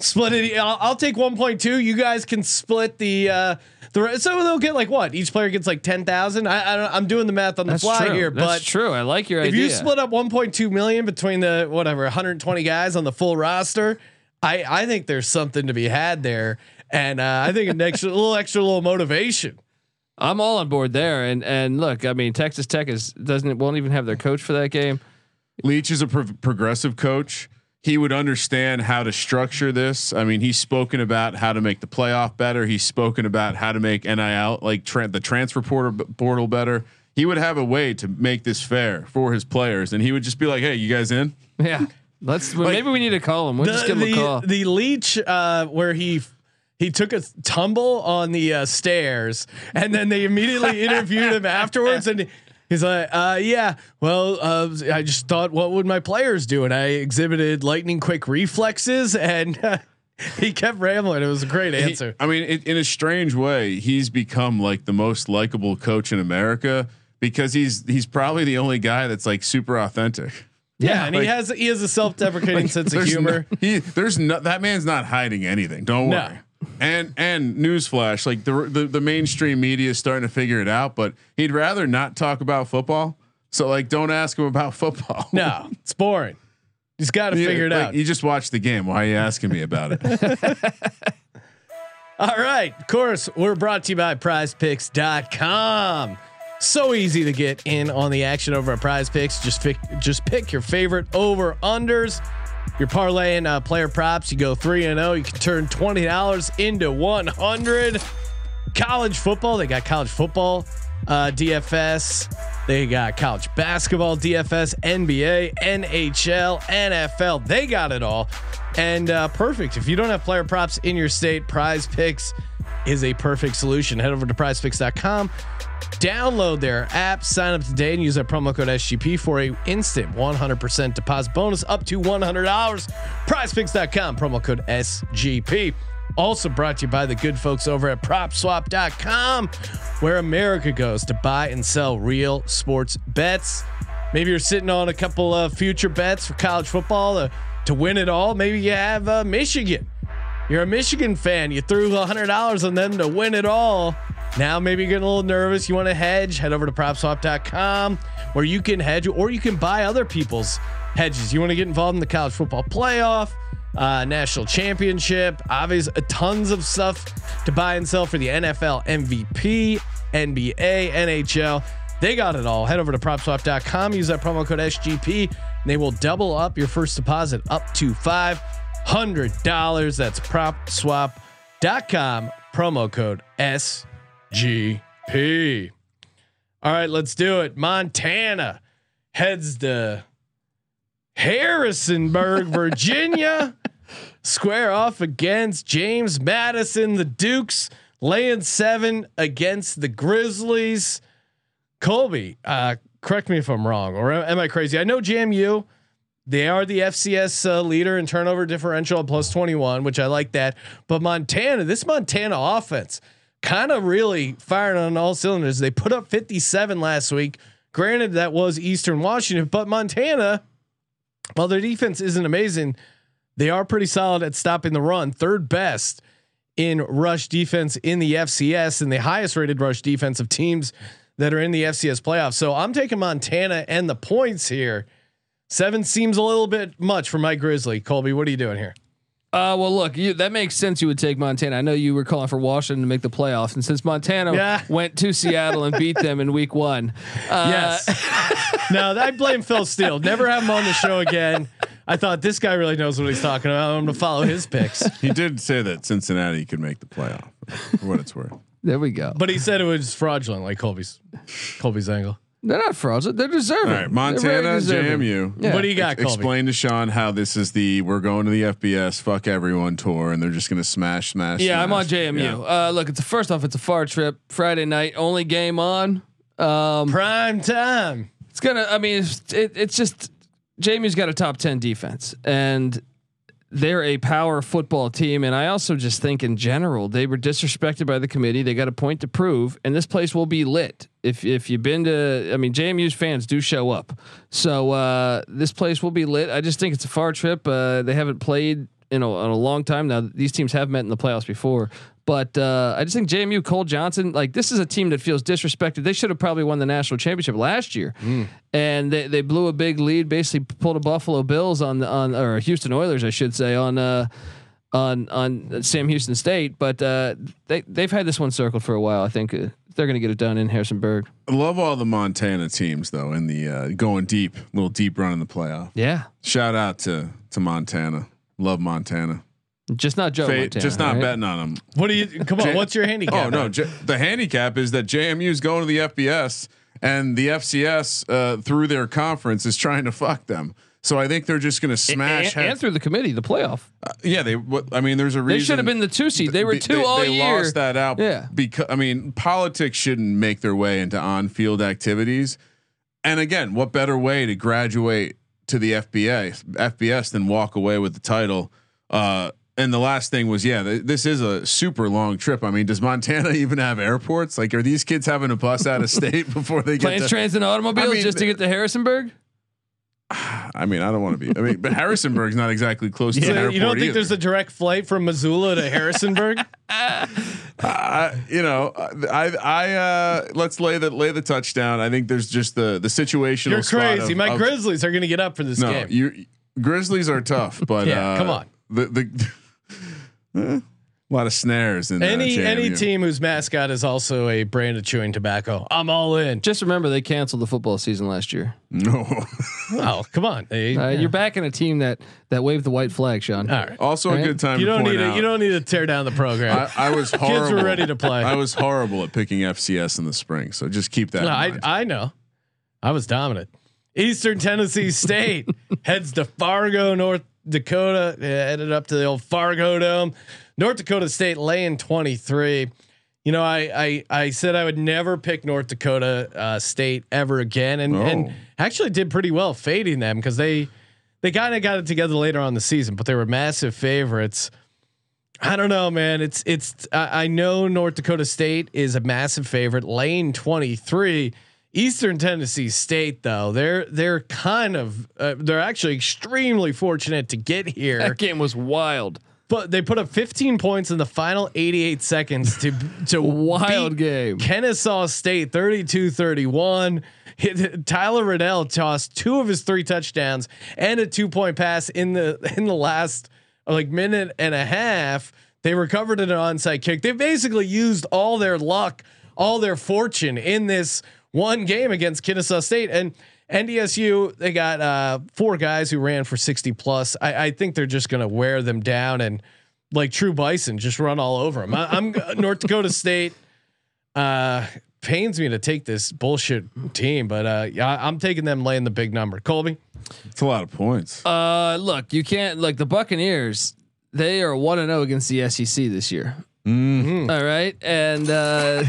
Speaker 1: Split it. I'll, I'll take 1.2. You guys can split the uh, the. So they'll get like what? Each player gets like 10,000. I, I don't, I'm doing the math on the
Speaker 6: That's
Speaker 1: fly
Speaker 6: true.
Speaker 1: here,
Speaker 6: That's
Speaker 1: but
Speaker 6: true. I like your
Speaker 1: if
Speaker 6: idea.
Speaker 1: If you split up 1.2 million between the whatever 120 guys on the full roster, I I think there's something to be had there, and uh, I think an extra little extra little motivation.
Speaker 6: I'm all on board there. And and look, I mean, Texas Tech is doesn't won't even have their coach for that game.
Speaker 5: Leach is a pro- progressive coach. He would understand how to structure this. I mean, he's spoken about how to make the playoff better. He's spoken about how to make NIL like tra- the transfer portal, portal better. He would have a way to make this fair for his players, and he would just be like, "Hey, you guys in?"
Speaker 6: Yeah. Let's well, maybe we need to call him. We'll just give him
Speaker 1: the,
Speaker 6: a call.
Speaker 1: the Leach uh, where he he took a tumble on the uh, stairs, and then they immediately interviewed him afterwards, and he's like, uh, "Yeah, well, uh, I just thought, what would my players do?" And I exhibited lightning quick reflexes, and uh, he kept rambling. It was a great
Speaker 5: He-
Speaker 1: answer.
Speaker 5: I mean, it, in a strange way, he's become like the most likable coach in America because he's he's probably the only guy that's like super authentic.
Speaker 1: yeah, and he has he has a self deprecating sense of humor.
Speaker 5: No, he there's no that man's not hiding anything. Don't
Speaker 1: No.
Speaker 5: worry. And and newsflash, like the, the the mainstream media is starting to figure it out, but he'd rather not talk about football. So like, don't ask him about football.
Speaker 1: no, it's boring. He's got to
Speaker 5: You-
Speaker 1: figure it
Speaker 5: like,
Speaker 1: out.
Speaker 5: You just watched the game. Why are you asking me about it?
Speaker 1: All right. Of course, we're brought to you by prizepicks.com. So easy to get in on the action over at prize picks. Just pick, just pick your favorite over unders. You're parlaying uh, player props. You go three and zero. You can turn twenty dollars into one hundred. College football. They got college football, uh, DFS. They got college basketball, DFS, NBA, NHL, NFL. They got it all. And uh, perfect. If you don't have player props in your state, Prize Picks is a perfect solution. Head over to PrizePicks.com. Download their app, sign up today, and use that promo code SGP for a instant 100% deposit bonus up to $100. PrizePicks.com, promo code SGP. Also brought to you by the good folks over at PropSwap.com, where America goes to buy and sell real sports bets. Maybe you're sitting on a couple of future bets for college football to, to win it all. Maybe you have uh, Michigan. You're a Michigan fan. You threw $100 on them to win it all. Now maybe you're getting a little nervous. You want to hedge? Head over to PropSwap.com where you can hedge or you can buy other people's hedges. You want to get involved in the college football playoff, uh, national championship, obviously tons of stuff to buy and sell for the NFL MVP, NBA, NHL. They got it all. Head over to PropSwap.com. Use that promo code SGP. And they will double up your first deposit up to five hundred dollars. That's PropSwap.com. Promo code SGP. All right, let's do it. Montana heads to Harrisonburg, Virginia. Square off against James Madison. The Dukes laying seven against the Grizzlies. Colby, uh, correct me if I'm wrong, or am I crazy? I know JMU, they are the FCS uh, leader in turnover differential at plus 21, which I like that. But Montana, this Montana offense, kind of really firing on all cylinders. They put up 57 last week. Granted, that was Eastern Washington, but Montana, while their defense isn't amazing, they are pretty solid at stopping the run. Third best in rush defense in the FCS and the highest rated rush defense of teams that are in the FCS playoffs. So I'm taking Montana and the points here. Seven seems a little bit much for Mike Grizzly. Colby, what are you doing here?
Speaker 6: Uh, well, look, you, that makes sense. You would take Montana. I know you were calling for Washington to make the playoffs, and since Montana
Speaker 1: Yeah.
Speaker 6: went to Seattle and beat them in Week One, uh,
Speaker 1: Yes. no, I blame Phil Steele. Never have him on the show again. I thought this guy really knows what he's talking about. I'm going to follow his picks.
Speaker 5: He did say that Cincinnati could make the playoff. For what it's worth.
Speaker 6: there we go.
Speaker 1: But he said it was fraudulent, like Colby's Colby's angle.
Speaker 6: They're not frozen. They're deserving.
Speaker 5: All right,
Speaker 6: They're very
Speaker 5: Montana,
Speaker 6: deserving.
Speaker 5: JMU.
Speaker 6: Yeah.
Speaker 1: What do you got, Colby?
Speaker 5: Explain to Sean how this is the we're going to the FBS fuck everyone tour, and they're just gonna smash, smash.
Speaker 6: Yeah, I'm on. JMU.
Speaker 5: Yeah.
Speaker 6: Uh, look, it's a first off, it's a far trip. Friday night, only game on. Um,
Speaker 1: Prime time.
Speaker 6: it's gonna. I mean, it's, it, it's just JMU's got a top ten defense, and they're a power football team. And I also just think in general they were disrespected by the committee. They got a point to prove, and this place will be lit. If if you've been to, I mean, JMU's fans do show up, so uh, this place will be lit. I just think it's a far trip. Uh, they haven't played in a, in a long time now. These teams have met in the playoffs before. But uh, I just think JMU Cole Johnson, like this is a team that feels disrespected. They should have probably won the national championship last year, and they, they blew a big lead. Basically, pulled a Buffalo Bills on on or Houston Oilers, I should say, on uh, on on Sam Houston State. But uh, they they've had this one circled for a while. I think uh, they're going to get it done in Harrisonburg.
Speaker 5: I love all the Montana teams though in the uh, going deep, little deep run in the playoff.
Speaker 6: Yeah,
Speaker 5: Shout out to to Montana. Love Montana.
Speaker 6: Just not Joe.
Speaker 5: Fa-
Speaker 6: Montana,
Speaker 5: just not
Speaker 6: right?
Speaker 5: betting on them.
Speaker 1: What do you? Come on.
Speaker 5: J-
Speaker 1: what's your handicap?
Speaker 5: Oh no, J- the handicap is that JMU is going to the FBS and the FCS uh, through their conference is trying to fuck them. So I think they're just going to smash.
Speaker 6: and, and
Speaker 5: heads.
Speaker 6: through the committee, the playoff.
Speaker 5: yeah, they. What, I mean, there's a reason
Speaker 6: They should have been the two seed. They were two
Speaker 5: they,
Speaker 6: all
Speaker 5: they
Speaker 6: year.
Speaker 5: lost that out.
Speaker 6: Yeah.
Speaker 5: Because I mean, politics shouldn't make their way into on-field activities. And again, what better way to graduate to the FBA FBS than walk away with the title? Uh, and the last thing was, yeah, th- this is a super long trip. I mean, does Montana even have airports? Like, are these kids having to bus out of state before they get?
Speaker 6: Planes,
Speaker 5: To,
Speaker 6: trains, and automobiles
Speaker 5: I mean,
Speaker 6: just to get to Harrisonburg.
Speaker 5: I mean, I don't want to be. I mean, but Harrisonburg's not exactly close to the airport.
Speaker 1: you don't think
Speaker 5: either.
Speaker 1: there's a direct flight from Missoula to Harrisonburg?
Speaker 5: Uh, you know, I, I, uh, let's lay the lay the touchdown. I think there's just the the situational.
Speaker 1: You're crazy.
Speaker 5: of-
Speaker 1: My
Speaker 5: of-
Speaker 1: Grizzlies are going to get up for this
Speaker 5: No,
Speaker 1: game.
Speaker 5: you Grizzlies are tough, but
Speaker 1: Yeah,
Speaker 5: uh,
Speaker 1: come on.
Speaker 5: The the eh, a lot of snares in
Speaker 1: any
Speaker 5: uh,
Speaker 1: any team whose mascot is also a brand of chewing tobacco, I'm all in.
Speaker 6: Just remember, they canceled the football season last year.
Speaker 5: No.
Speaker 1: Oh, come on. Hey,
Speaker 6: Uh, You're backing a team that that waved the white flag, Sean.
Speaker 1: all right.
Speaker 5: also
Speaker 6: Right?
Speaker 5: a good time.
Speaker 1: You
Speaker 5: to
Speaker 1: don't
Speaker 5: point
Speaker 1: need
Speaker 5: out,
Speaker 1: to. You don't need to tear down the program.
Speaker 5: I, I was horrible.
Speaker 1: Kids were ready to play.
Speaker 5: I was horrible at picking FCS in the spring, so just keep that.
Speaker 1: No,
Speaker 5: in
Speaker 1: I. I know. I was dominant. Eastern Tennessee State heads to Fargo, North Dakota. Headed up to the old Fargo Dome. North Dakota State laying 23. You know, I I I said I would never pick North Dakota uh, State ever again, and
Speaker 5: Oh.
Speaker 1: and actually did pretty well fading them because they they kind of got it together later on the season, but they were massive favorites. I don't know, man. It's it's. I, I know North Dakota State is a massive favorite. Lane twenty three. Eastern Tennessee State, though, they're they're kind of uh, they're actually extremely fortunate to get here,
Speaker 6: That game was wild.
Speaker 1: but they put up 15 points in the final 88 seconds to to
Speaker 6: Wild game.
Speaker 1: Kennesaw State 32-31. Hit- Tyler Riddell tossed two of his three touchdowns and a two point pass in the in the last like minute and a half. They recovered an onside kick. They basically used all their luck, all their fortune in this one game against Kennesaw State and NDSU. They got uh, four guys who ran for 60 plus. I, I think they're just going to wear them down and like True Bison, just run all over them. I, I'm North Dakota State. Uh, pains me to take this bullshit team, but uh, yeah, I'm taking them laying the big number. Colby,
Speaker 5: it's a lot of points.
Speaker 6: Uh, look, you can't like the Buccaneers. They are one and zero against the SEC this year.
Speaker 5: Mm-hmm.
Speaker 6: All right, and uh,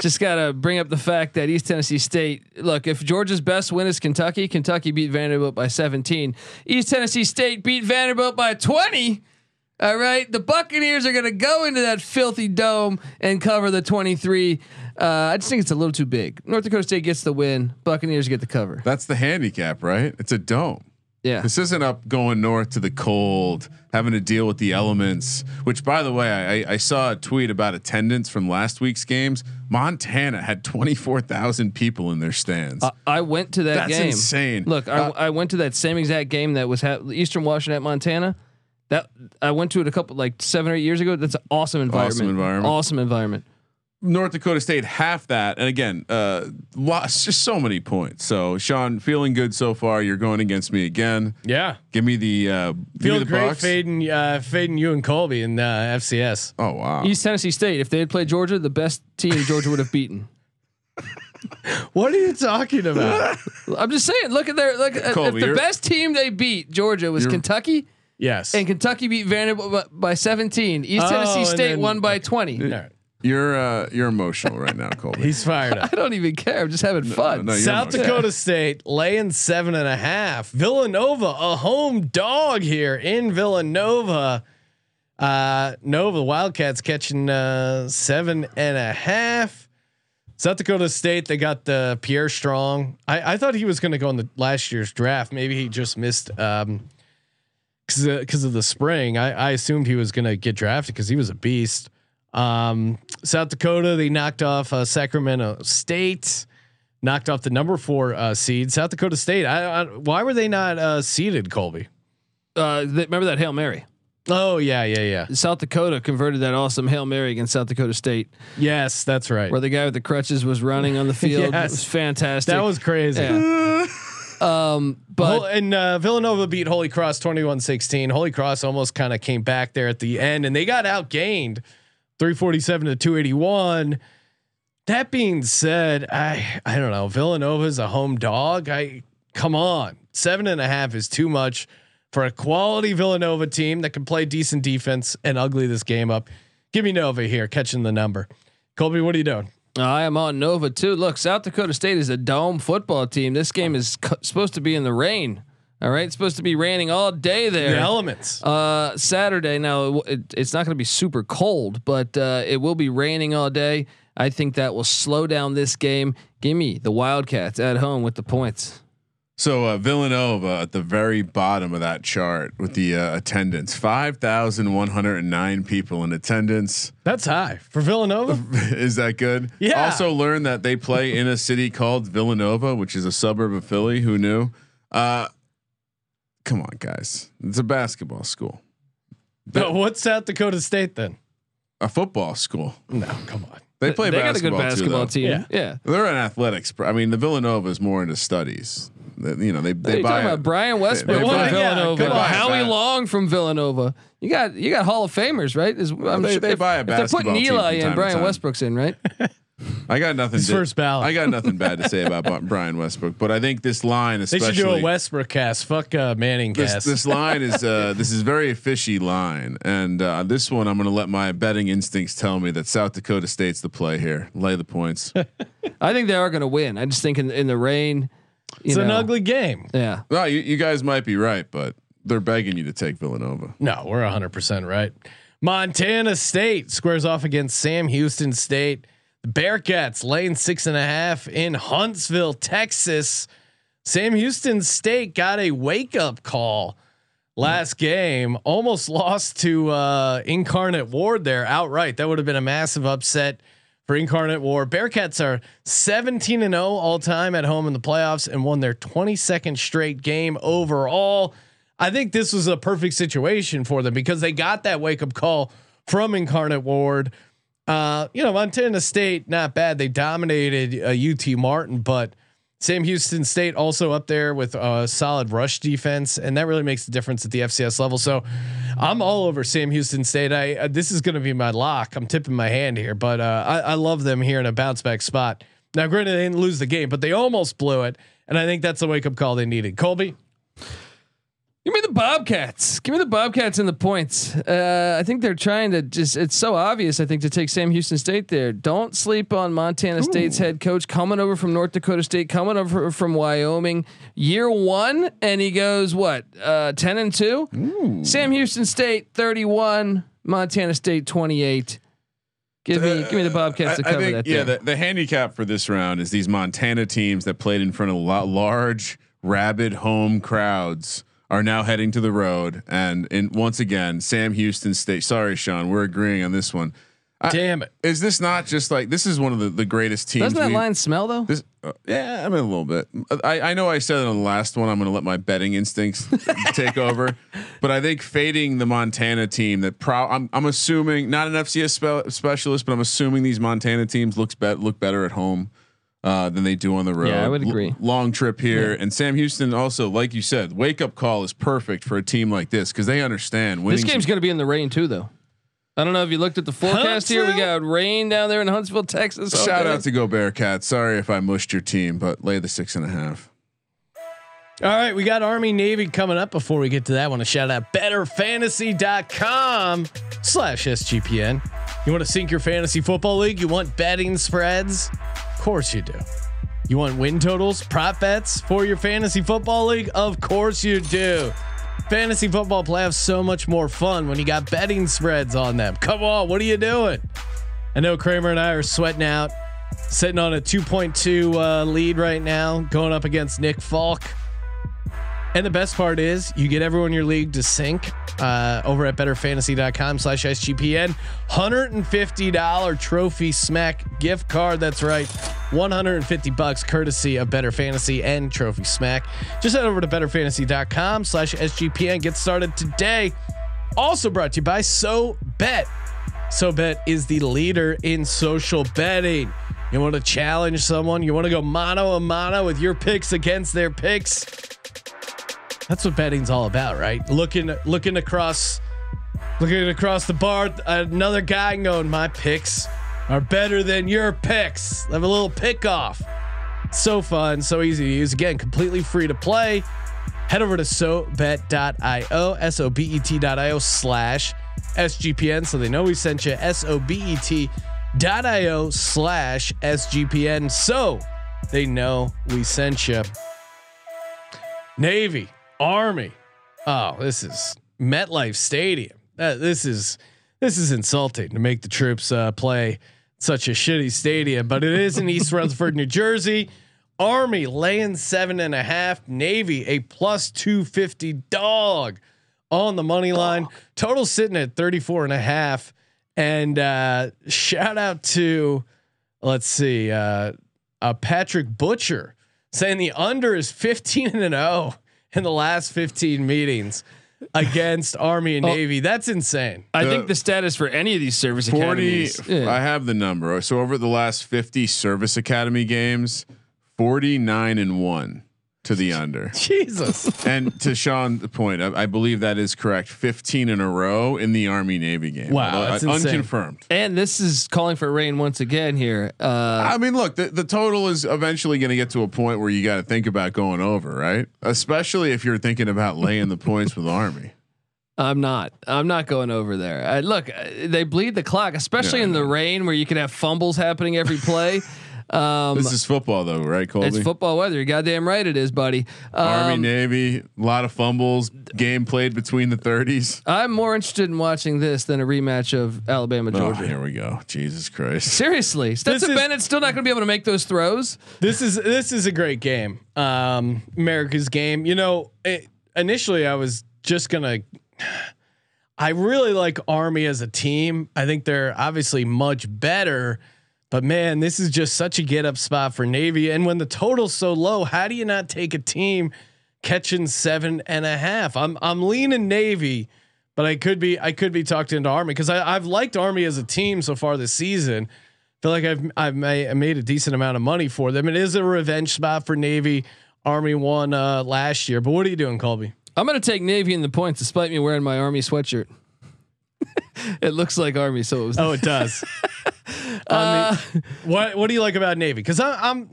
Speaker 6: just gotta bring up the fact that East Tennessee State. Look, if Georgia's best win is Kentucky, Kentucky beat Vanderbilt by 17. East Tennessee State beat Vanderbilt by 20. All right, the Buccaneers are gonna go into that filthy dome and cover the 23. Uh, I just think it's a little too big. North Dakota State gets the win. Buccaneers get the cover.
Speaker 5: That's the handicap, right? It's a dome.
Speaker 6: Yeah.
Speaker 5: This isn't up going north to the cold, having to deal with the elements. Which, by the way, I, I saw a tweet about attendance from last week's games. Montana had twenty four thousand people in their stands.
Speaker 6: I, I went to that game.
Speaker 5: That's
Speaker 6: game.
Speaker 5: insane.
Speaker 6: Look, I,
Speaker 5: Uh,
Speaker 6: I went to that same exact game that was ha- Eastern Washington at Montana. That I went to it a couple like seven or eight years ago. That's an awesome environment.
Speaker 5: Awesome environment.
Speaker 6: Awesome environment.
Speaker 5: North Dakota State half that, and again, uh, lost just so many points. So, Sean, feeling good so far. You're going against me again.
Speaker 1: Yeah.
Speaker 5: Give me the uh, give me
Speaker 1: Feel
Speaker 5: the
Speaker 1: great
Speaker 5: Bucks.
Speaker 1: fading, uh, fading you and Colby in uh, FCS.
Speaker 5: Oh wow!
Speaker 6: East Tennessee State. If they had played Georgia, the best team Georgia would have beaten.
Speaker 1: What are you talking about?
Speaker 6: I'm just saying. Look at their look. at-
Speaker 5: Colby,
Speaker 6: if the best team they beat Georgia was Kentucky,
Speaker 1: yes.
Speaker 6: and Kentucky beat Vanderbilt by, by 17. East
Speaker 1: Oh,
Speaker 6: Tennessee State
Speaker 1: then-
Speaker 6: won by 20.
Speaker 1: All right.
Speaker 5: You're uh, you're emotional right now, Colby.
Speaker 1: He's fired up.
Speaker 6: I don't even care. I'm just having fun.
Speaker 5: no, you're
Speaker 1: South
Speaker 5: emotional.
Speaker 1: Dakota State laying seven and a half. Villanova, a home dog here in Villanova. Uh, Nova Wildcats catching uh, seven and a half. South Dakota State, they got the Pierre Strong. I, I thought he was going to go in the last year's draft. Maybe he just missed um, because of the spring. I, I assumed he was going to get drafted because he was a beast. Um, South Dakota, they knocked off uh, Sacramento State, knocked off the number four uh, seed. South Dakota State. I, I, why were they not uh, seeded, Colby?
Speaker 6: Uh, th- remember that Hail Mary?
Speaker 1: Oh yeah, yeah, yeah.
Speaker 6: South Dakota converted that awesome Hail Mary against South Dakota State,
Speaker 1: Yes, that's right.
Speaker 6: where the guy with the crutches was running on the field.
Speaker 1: Yes.
Speaker 6: It was fantastic.
Speaker 1: that was crazy.
Speaker 6: Yeah. um, but
Speaker 1: Hol- and uh, Villanova beat Holy Cross 21-16. Holy Cross almost kind of came back there at the end, and they got outgained 347 to 281. That being said, I I don't know. Villanova's a home dog. I come on, seven and a half is too much for a quality Villanova team that can play decent defense and ugly this game up. Give me Nova here, catching the number. Colby, what are you doing?
Speaker 6: I am on Nova too. Look, South Dakota State is a dome football team. This game is c- supposed to be in the rain. All right, it's supposed to be raining all day
Speaker 1: The
Speaker 6: there.
Speaker 1: elements.
Speaker 6: Uh, Saturday. Now it, it's not going to be super cold, but uh, it will be raining all day. I think that will slow down this game. Give me the Wildcats at home with the points.
Speaker 5: So uh, Villanova at the very bottom of that chart with the uh, attendance, five thousand one hundred and nine people in attendance.
Speaker 1: That's high for Villanova.
Speaker 5: is that good?
Speaker 1: Yeah.
Speaker 5: Also learned that they play in a city called Villanova, which is a suburb of Philly. Who knew? Uh, come on, guys. It's a basketball school,
Speaker 1: But what's South Dakota State then?
Speaker 5: a football school.
Speaker 1: No, come on.
Speaker 5: They play basketball.
Speaker 6: they got a good basketball
Speaker 5: too,
Speaker 6: team.
Speaker 1: Yeah.
Speaker 6: Yeah.
Speaker 5: They're an athletics. pro- I mean, the Villanova is more into studies. They- you know,
Speaker 6: they're
Speaker 5: they buy
Speaker 6: talking
Speaker 5: a-
Speaker 6: about Brian Westbrook
Speaker 5: they
Speaker 6: from
Speaker 5: buy-
Speaker 1: yeah,
Speaker 6: Villanova,
Speaker 1: come on.
Speaker 6: Howie
Speaker 5: Bat-
Speaker 6: Long from Villanova. You got you got Hall of Famers, right? Is, I'm
Speaker 5: they-
Speaker 6: sure
Speaker 5: they
Speaker 6: if,
Speaker 5: buy a
Speaker 6: if they're
Speaker 5: basketball
Speaker 6: putting Eli
Speaker 5: from
Speaker 6: in,
Speaker 5: to
Speaker 6: Brian. Westbrook's in, right?
Speaker 5: I got nothing.
Speaker 1: His
Speaker 5: to-
Speaker 1: first ballot.
Speaker 5: I got nothing bad to say about Brian Westbrook, but I think this line,
Speaker 1: They
Speaker 5: especially
Speaker 1: should do a Westbrook cast. Fuck uh, Manning
Speaker 5: this,
Speaker 1: cast.
Speaker 5: this line is uh, this is very fishy line, and uh, this one I'm going to let my betting instincts tell me that South Dakota State's the play here. Lay the points.
Speaker 6: I think they are going to win. I just think in, in the rain, you
Speaker 1: it's an ugly game.
Speaker 6: Yeah.
Speaker 5: well, you, you guys might be right, but they're begging you to take Villanova.
Speaker 1: No, we're 100% right. Montana State squares off against Sam Houston State. Bearcats laying six and a half in Huntsville, Texas. Sam Houston State got a wake up call last game. Almost lost to uh, Incarnate Word there outright. That would have been a massive upset for Incarnate Word. Bearcats are 17 and 0 all time at home in the playoffs and won their 22nd straight game overall. I think this was a perfect situation for them because they got that wake up call from Incarnate Word. Uh, you know, Montana State, not bad. They dominated uh, UT Martin, but Sam Houston State also up there with a solid rush defense, and that really makes the difference at the FCS level. So, I'm all over Sam Houston State. I uh, this is going to be my lock. I'm tipping my hand here, but uh, I, I love them here in a bounce back spot. Now, granted, they didn't lose the game, but they almost blew it, and I think that's the wake up call they needed. Colby,
Speaker 6: Give me the Bobcats. Give me the Bobcats and the points. Uh, I think they're trying to just, it's so obvious, I think, to take Sam Houston State there. Don't sleep on Montana State's head coach coming over from North Dakota State, coming over from Wyoming. Year one, and he goes, what, uh, 10 and 2? Sam Houston State, 31. Montana State, 28. Give me, give me the Bobcats to
Speaker 5: I, I
Speaker 6: cover
Speaker 5: think
Speaker 6: that.
Speaker 5: yeah, the, the handicap for this round is these Montana teams that played in front of la- large, rabid home crowds are now heading to the road, and and once again, Sam Houston State. Sorry, Sean, we're agreeing on this one. I-
Speaker 1: Damn it.
Speaker 5: Is this not just like this is one of the, the greatest teams?
Speaker 6: Doesn't that
Speaker 5: we-
Speaker 6: line smell though?
Speaker 5: This, uh, yeah, I mean a little bit. I, I know I said it on the last one. I'm going to let my betting instincts take over, but I think fading the Montana team that pro. I'm, I'm assuming not an FCS spe- specialist, but I'm assuming these Montana teams looks bet look better at home uh, than they do on the road.
Speaker 6: Yeah, I would
Speaker 5: L-
Speaker 6: agree.
Speaker 5: long trip here, and Sam Houston also, like you said, wake up call is perfect for a team like this because they understand.
Speaker 6: This game's going to be in the rain too, though. I don't know if you looked at the forecast here. We got rain down there in Huntsville, Texas.
Speaker 5: Shout
Speaker 6: Okay.
Speaker 5: out to Go Bearcats. Sorry if I mushed your team, but lay the six and a half.
Speaker 1: All right, we got Army Navy coming up. Before we get to that, I want to shout out bettorfantasy.com slash SGPN. You want to sync your fantasy football league? You want betting spreads? Of course you do. You want win totals, prop bets for your fantasy football league? Of course you do. Fantasy football playoffs so much more fun when you got betting spreads on them. Come on, what are you doing? I know Kramer and I are sweating out, sitting on a 2.2 uh, lead right now, going up against Nick Falk. And the best part is you get everyone in your league to sync uh, over at bettorfantasy.com slash SGPN. $150 trophy smack gift card. That's right. 150 bucks courtesy of BettorFantasy and Trophy Smack. Just head over to bettorfantasy.com slash SGPN. Get started today. Also brought to you by So Bet. SoBet is the leader in social betting. You want to challenge someone? You want to go mano a mano with your picks against their picks? That's what betting's all about, right? Looking looking across looking across the bar, another guy going, my picks are better than your picks. Have a little pick off. So fun, so easy to use. Again, completely free to play. Head over to sobet.io, S-O-B-E-T.io slash SGPN so they know we sent you S-O-B-E-T.io slash SGPN so they know we sent you. Navy, Army. Oh, this is MetLife Stadium. Uh, this is this is insulting to make the troops uh, play such a shitty stadium, but it is in East Rutherford, New Jersey. Army laying seven and a half. Navy a plus two fifty dog on the money line. Total sitting at 34 and a half. And uh, shout out to let's see, uh, uh, Patrick Butcher saying the under is 15 and an 0 in the last 15 meetings against Army and oh. Navy. That's insane.
Speaker 6: I
Speaker 5: The-
Speaker 6: think the status for any of these service
Speaker 5: 40
Speaker 6: academies. yeah.
Speaker 5: I have the number. So over the last 50 service academy games, 49 and 1 to the under.
Speaker 1: Jesus.
Speaker 5: and to Sean's point, I, I believe that is correct. 15 in a row in the Army Navy game.
Speaker 1: Wow, that's
Speaker 5: uh, unconfirmed.
Speaker 6: and this is calling for rain once again here. Uh,
Speaker 5: I mean, look, the, the total is eventually going to get to a point where you got to think about going over, right? Especially if you're thinking about laying the points with Army.
Speaker 6: I'm not. I'm not going over there. Uh, look, uh, they bleed the clock, especially
Speaker 5: Yeah,
Speaker 6: in the rain where you can have fumbles happening every play. Um,
Speaker 5: This is football, though, right, Colby?
Speaker 6: it's football weather. You're goddamn right it is, buddy.
Speaker 5: Army,
Speaker 6: Um,
Speaker 5: Navy, a lot of fumbles. Game played between the 30s.
Speaker 6: I'm more interested in watching this than a rematch of Alabama
Speaker 5: Oh,
Speaker 6: Georgia.
Speaker 5: here we go. Jesus Christ.
Speaker 6: Seriously, Stetson
Speaker 1: is-
Speaker 6: Bennett's still not going to be able to make those throws.
Speaker 1: this is this is a great game. Um, America's game. You know, it, initially I was just gonna. I really like Army as a team. I think they're obviously much better, but man, this is just such a get up spot for Navy. And when the total's so low, how do you not take a team catching seven and a half? I'm I'm leaning Navy, but I could be I could be talked into Army because I've liked Army as a team so far this season. Feel like I've I've made, I made a decent amount of money for them. It is a revenge spot for Navy. Army won uh, last year, but what are you doing, Colby?
Speaker 6: I'm going to take Navy in the points, despite me wearing my Army sweatshirt. it looks like Army, so it was.
Speaker 1: Oh, it does. On the- what What do you like about Navy? Because I'm.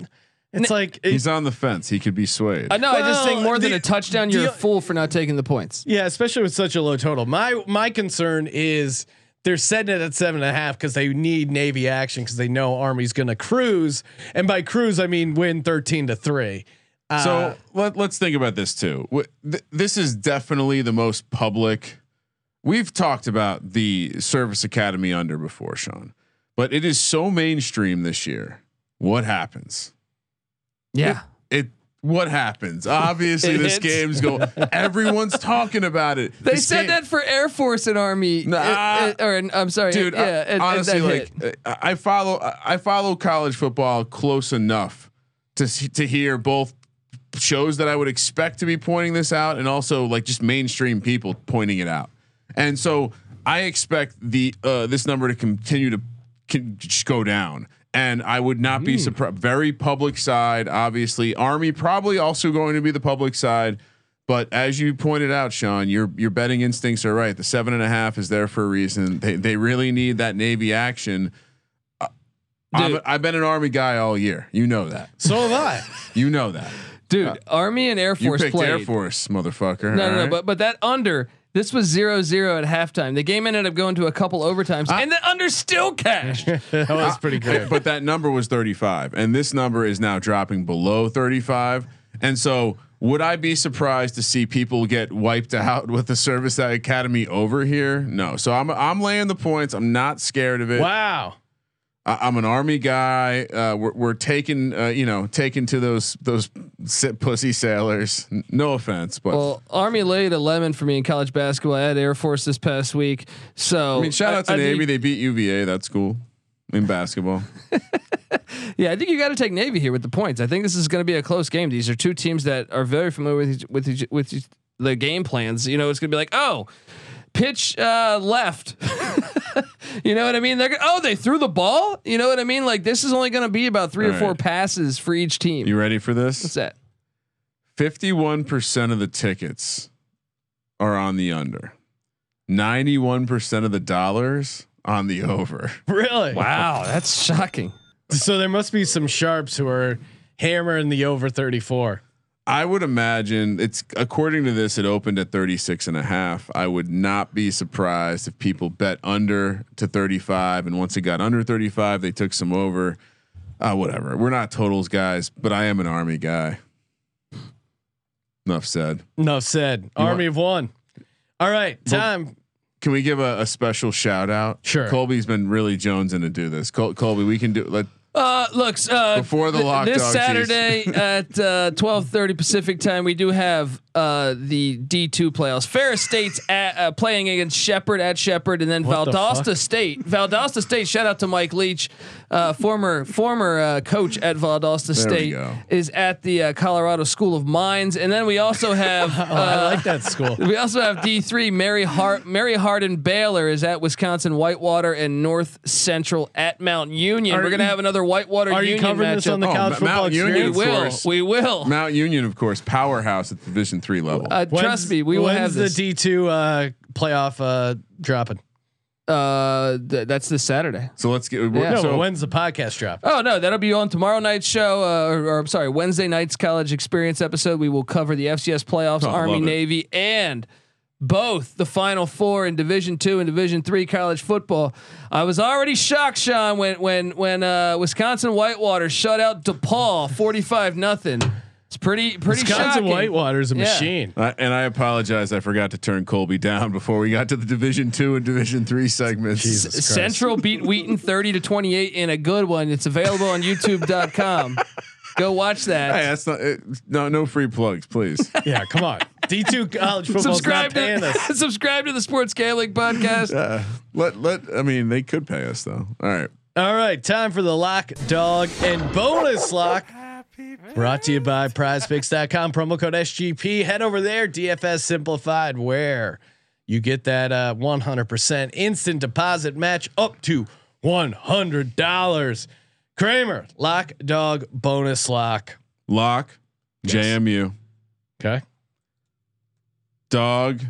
Speaker 1: It's like it-
Speaker 5: He's on the fence. He could be swayed.
Speaker 6: I know. I just think more than a touchdown, you're
Speaker 1: the-
Speaker 6: a fool for not taking the points.
Speaker 1: yeah, especially with such a low total. My my concern is they're setting it at seven and a half because they need Navy action because they know Army's going to cruise, and by cruise I mean win thirteen to three. Uh,
Speaker 5: So let, let's think about this too. Th- This is definitely the most public. We've talked about the service academy under before, Sean, but it is so mainstream this year. What happens?
Speaker 6: Yeah.
Speaker 5: It what happens? Obviously, this
Speaker 6: hits.
Speaker 5: game's going. Everyone's talking about it.
Speaker 6: They
Speaker 5: This
Speaker 6: said
Speaker 5: game-
Speaker 6: that for Air Force and Army,
Speaker 5: Nah.
Speaker 6: uh, uh, or I'm sorry,
Speaker 5: dude.
Speaker 6: yeah,
Speaker 5: I- honestly, like I follow, I follow college football close enough to to hear both shows that I would expect to be pointing this out, and also like just mainstream people pointing it out. And so I expect the uh, this number to continue to can just go down. And I would not
Speaker 6: Hmm.
Speaker 5: be surprised. Very public side, obviously. Army probably also going to be the public side. But as you pointed out, Sean, your your betting instincts are right. The seven and a half is there for a reason. They they really need that Navy action. Uh,
Speaker 6: Dude.
Speaker 5: I've been an Army guy all year. You know that.
Speaker 1: So have I.
Speaker 5: You know that.
Speaker 6: dude, Army and Air
Speaker 5: uh, You
Speaker 6: Force
Speaker 5: picked
Speaker 6: played.
Speaker 5: Air Force, motherfucker.
Speaker 6: No, no, no, but but that under this was zero zero at halftime. The game ended up going to a couple overtimes, and the under still cashed.
Speaker 1: That was pretty good.
Speaker 5: but that number was 35 and this number is now dropping below 35 and so would i be surprised to see people get wiped out with the service academy over here no so i'm i'm laying the points i'm not scared of it
Speaker 1: Wow.
Speaker 5: I, i'm an army guy uh, we're, we're taking uh, you know taking to those those si- pussy sailors no offense but
Speaker 6: well, Army laid a lemon for me in college basketball. I had Air Force this past week, so
Speaker 5: i mean shout out to
Speaker 6: I
Speaker 5: navy
Speaker 6: think-
Speaker 5: they beat uva that's cool in basketball
Speaker 6: Yeah, I think you got to take Navy here with the points. I think this is going to be a close game. These are two teams that are very familiar with each, with each, with each, the game plans. You know, it's going to be like, oh, pitch uh, left. you know what I mean? They're gonna, oh, they threw the ball. You know what I mean? Like this is only going to be about three
Speaker 5: All
Speaker 6: or four
Speaker 5: right.
Speaker 6: passes for each team.
Speaker 5: you ready for this
Speaker 6: What's that?
Speaker 5: 51% of the tickets are on the under. 91% of the dollars on the over.
Speaker 1: Really?
Speaker 6: Wow, that's shocking.
Speaker 1: So there must be some sharps who are hammering the over 34.
Speaker 5: I would imagine it's according to this, it opened at 36 and a half. I would not be surprised if people bet under to 35. And once it got under 35, they took some over. Uh, whatever. We're not totals guys, but I am an army guy. Enough said.
Speaker 1: Enough said. Army of one. All right, time.
Speaker 5: Can we give a, a special shout out?
Speaker 1: Sure.
Speaker 5: Colby's been really jonesing to do this. Col- Colby, we can do let
Speaker 6: Uh, looks uh,
Speaker 5: Before the
Speaker 6: th-
Speaker 5: lock
Speaker 6: this Saturday at uh, twelve thirty Pacific time, we do have uh, the D two playoffs. Ferris State's at, uh, playing against Shepherd at Shepherd, and then
Speaker 1: What
Speaker 6: Valdosta
Speaker 1: fuck?
Speaker 6: State. Valdosta State. Shout out to Mike Leach, uh, former former uh, coach at Valdosta
Speaker 5: we
Speaker 6: State, is at the uh, Colorado School of Mines, and then we also have.
Speaker 1: Oh, I
Speaker 6: uh,
Speaker 1: like that school.
Speaker 6: we also have D three. Mary Hart, Mary Hardin Baylor is at Wisconsin Whitewater and North Central at Mount Union.
Speaker 1: Are
Speaker 6: We're gonna
Speaker 1: you-
Speaker 6: have another Whitewater
Speaker 1: Are you
Speaker 6: Union
Speaker 1: covering this on the
Speaker 5: Oh,
Speaker 1: college
Speaker 5: Ma-
Speaker 1: football
Speaker 5: Mount Union,
Speaker 1: experience?
Speaker 6: we will. We will.
Speaker 5: Mount Union, of course, powerhouse at Division three level.
Speaker 6: Uh, trust me, we will have this.
Speaker 1: the D two uh, playoff uh, dropping?
Speaker 6: uh, th- that's this Saturday.
Speaker 5: so let's get.
Speaker 6: Yeah.
Speaker 1: No,
Speaker 5: so
Speaker 1: when's the podcast drop?
Speaker 6: Oh no, that'll be on tomorrow night's show, uh, or, or I'm sorry, Wednesday night's college experience episode. We will cover the FCS playoffs,
Speaker 5: Oh,
Speaker 6: Army. Navy, and both the Final Four in Division Two and Division Three college football. I was already shocked, Sean, when when when uh, Wisconsin Whitewater shut out DePauw forty five nothing. It's pretty pretty
Speaker 1: Wisconsin
Speaker 6: shocking.
Speaker 1: Whitewater's a
Speaker 6: Yeah.
Speaker 1: machine.
Speaker 5: I- and I apologize, I forgot to turn Colby down before we got to the Division two and Division three segments.
Speaker 1: Jesus
Speaker 6: Central beat Wheaton 30 to 28 in a good one. It's available on youtube.com. Go watch
Speaker 5: Hey,
Speaker 6: that.
Speaker 5: that's not it, no no free plugs, please.
Speaker 1: Yeah, come on. D two college football's
Speaker 6: Subscribe
Speaker 1: not
Speaker 6: to
Speaker 1: us.
Speaker 6: subscribe to the Sports Gambling Podcast.
Speaker 5: Uh, let let I mean they could pay us though. All right.
Speaker 1: All right, time for the lock, dog, and bonus lock. Brought to you by prizepicks.com. Promo code SGP. Head over there, DFS Simplified, where you get that uh, 100% instant deposit match up to $100. Kramer, lock, dog, bonus lock.
Speaker 5: Lock, JMU,
Speaker 1: Okay.
Speaker 5: dog.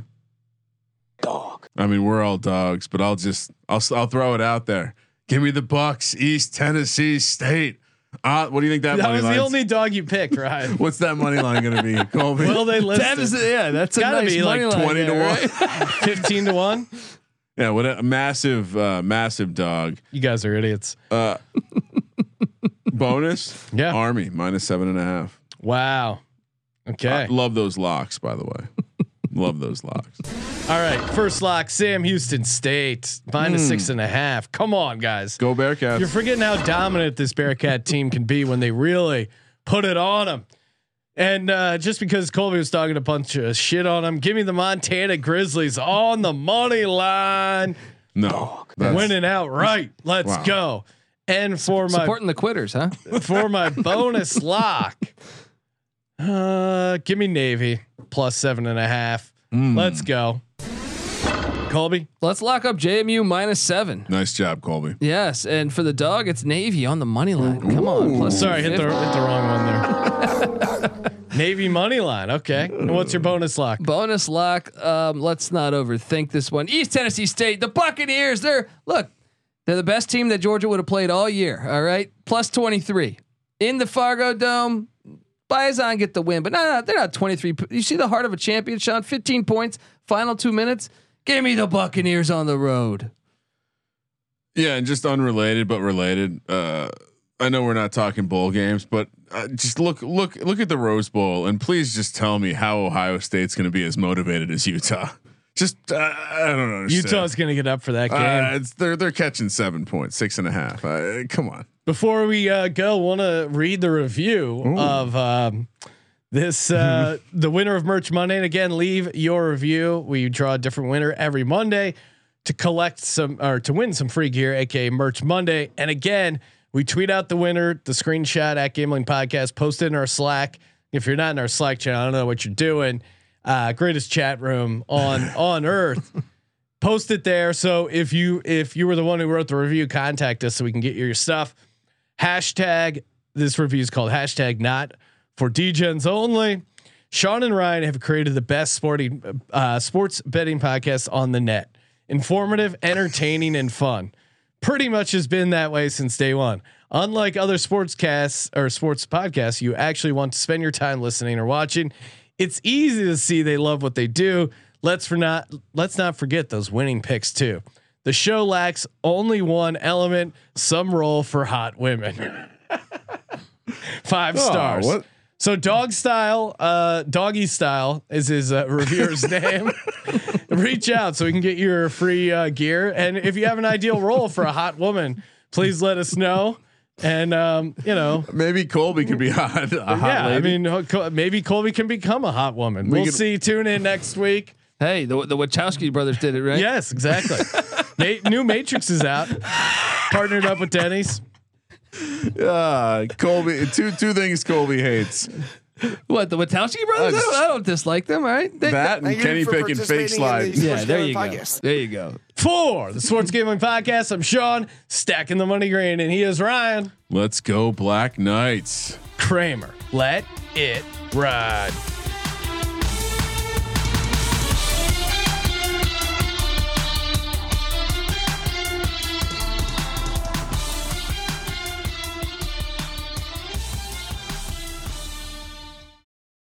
Speaker 5: Dog. I mean, we're all dogs, but I'll just I'll I'll throw it out there. Give me the Bucks, East Tennessee State. Uh, what do you think that,
Speaker 1: That was the only dog you picked, right?
Speaker 5: What's that money line going to be, Colby?
Speaker 1: Will they listen?
Speaker 6: That is yeah, that's a
Speaker 1: Gotta
Speaker 6: nice
Speaker 1: be like
Speaker 6: money
Speaker 5: 20 to
Speaker 6: there,
Speaker 5: one.
Speaker 6: right?
Speaker 1: 15 to 1?
Speaker 5: yeah, what a massive, uh, massive dog.
Speaker 1: You guys are idiots.
Speaker 5: Uh, Bonus,
Speaker 1: Yeah.
Speaker 5: Army minus seven and a half.
Speaker 1: Wow. Okay.
Speaker 5: I love those locks, by the way. Love those locks.
Speaker 1: All right. First lock, Sam Houston State, minus six and a half. Come on, guys.
Speaker 5: Go Bearcats.
Speaker 1: You're forgetting how dominant this Bearcat team can be when they really put it on them. And uh, just because Colby was talking a bunch of shit on him, give me the Montana Grizzlies on the money line,
Speaker 5: No, that's-
Speaker 1: winning outright. Let's
Speaker 5: Wow.
Speaker 1: go. And for my
Speaker 6: Supporting the quitters, huh?
Speaker 1: for my bonus lock, uh, give me Navy plus seven and a half.
Speaker 5: Hmm.
Speaker 1: Let's go. Colby,
Speaker 6: Let's lock up JMU minus seven.
Speaker 5: Nice job, Colby.
Speaker 6: Yes, and for the dog, it's Navy on the money line. Come on, plus
Speaker 1: sorry, hit the hit the wrong one there. Navy money line. Okay. And what's your bonus lock?
Speaker 6: bonus lock. Um, let's not overthink this one. East Tennessee State, the Buccaneers. They're look, they're the best team that Georgia would have played all year. All right, plus twenty three in the Fargo Dome. Bison get the win, but no, no, they're not twenty three. You see the heart of a champion, Sean. Fifteen points, final two minutes. Give me the Buccaneers on the road.
Speaker 5: Yeah, and just unrelated but related. Uh, I know we're not talking bowl games, but uh, just look, look, look at the Rose Bowl, and please just tell me how Ohio State's going to be as motivated as Utah. Just uh, I don't know.
Speaker 1: Utah's going to get up for that game.
Speaker 5: Uh, it's, they're they're catching seven points, six and a half. Uh, come on.
Speaker 1: Before we uh, go, want to read the review of um, this uh, the winner of Merch Monday. And again, leave your review. We draw a different winner every Monday to collect some or to win some free gear, aka Merch Monday. And again, we tweet out the winner, the screenshot at Gambling Podcast, post it in our Slack. If you're not in our Slack channel, I don't know what you're doing. Uh, greatest chat room on on earth. Post it there. So if you if you were the one who wrote the review, contact us so we can get your stuff. Hashtag this review is called hashtag not for DGens only. Sean and Ryan have created the best sporting uh, sports betting podcast on the net. Informative, entertaining, and fun. Pretty much has been that way since day one. Unlike other sports casts or sports podcasts, you actually want to spend your time listening or watching. It's easy to see they love what they do. Let's for not let's not forget those winning picks too. The show lacks only one element: some role for hot women. Five
Speaker 5: Oh,
Speaker 1: stars.
Speaker 5: what?
Speaker 1: So dog style, uh, doggy style is his uh, reviewer's name. Reach out so we can get your free uh, gear. And if you have an ideal role for a hot woman, please let us know. And um, you know,
Speaker 5: Maybe Colby could be hot. A hot
Speaker 1: yeah, I mean, maybe Colby can become a hot woman.
Speaker 5: We
Speaker 1: we'll
Speaker 5: could-
Speaker 1: see. Tune in next week.
Speaker 6: Hey, the the Wachowski brothers did it right.
Speaker 1: Yes, exactly. Ma- new Matrix is out. Partnered up with Denny's.
Speaker 5: uh, Colby. Two two things Colby hates:
Speaker 6: What the Wachowski brothers? I don't, I don't dislike them. All right. They-
Speaker 5: that and
Speaker 7: Thank
Speaker 5: Kenny
Speaker 7: for
Speaker 5: picking fake
Speaker 7: participating
Speaker 5: slides.
Speaker 7: the-
Speaker 6: yeah, there you go. There you go.
Speaker 1: For the Sports Gambling Podcast, I'm Sean, stacking the money green, and he is Ryan
Speaker 5: Let's go, Black Knights.
Speaker 1: Kramer. Let it ride.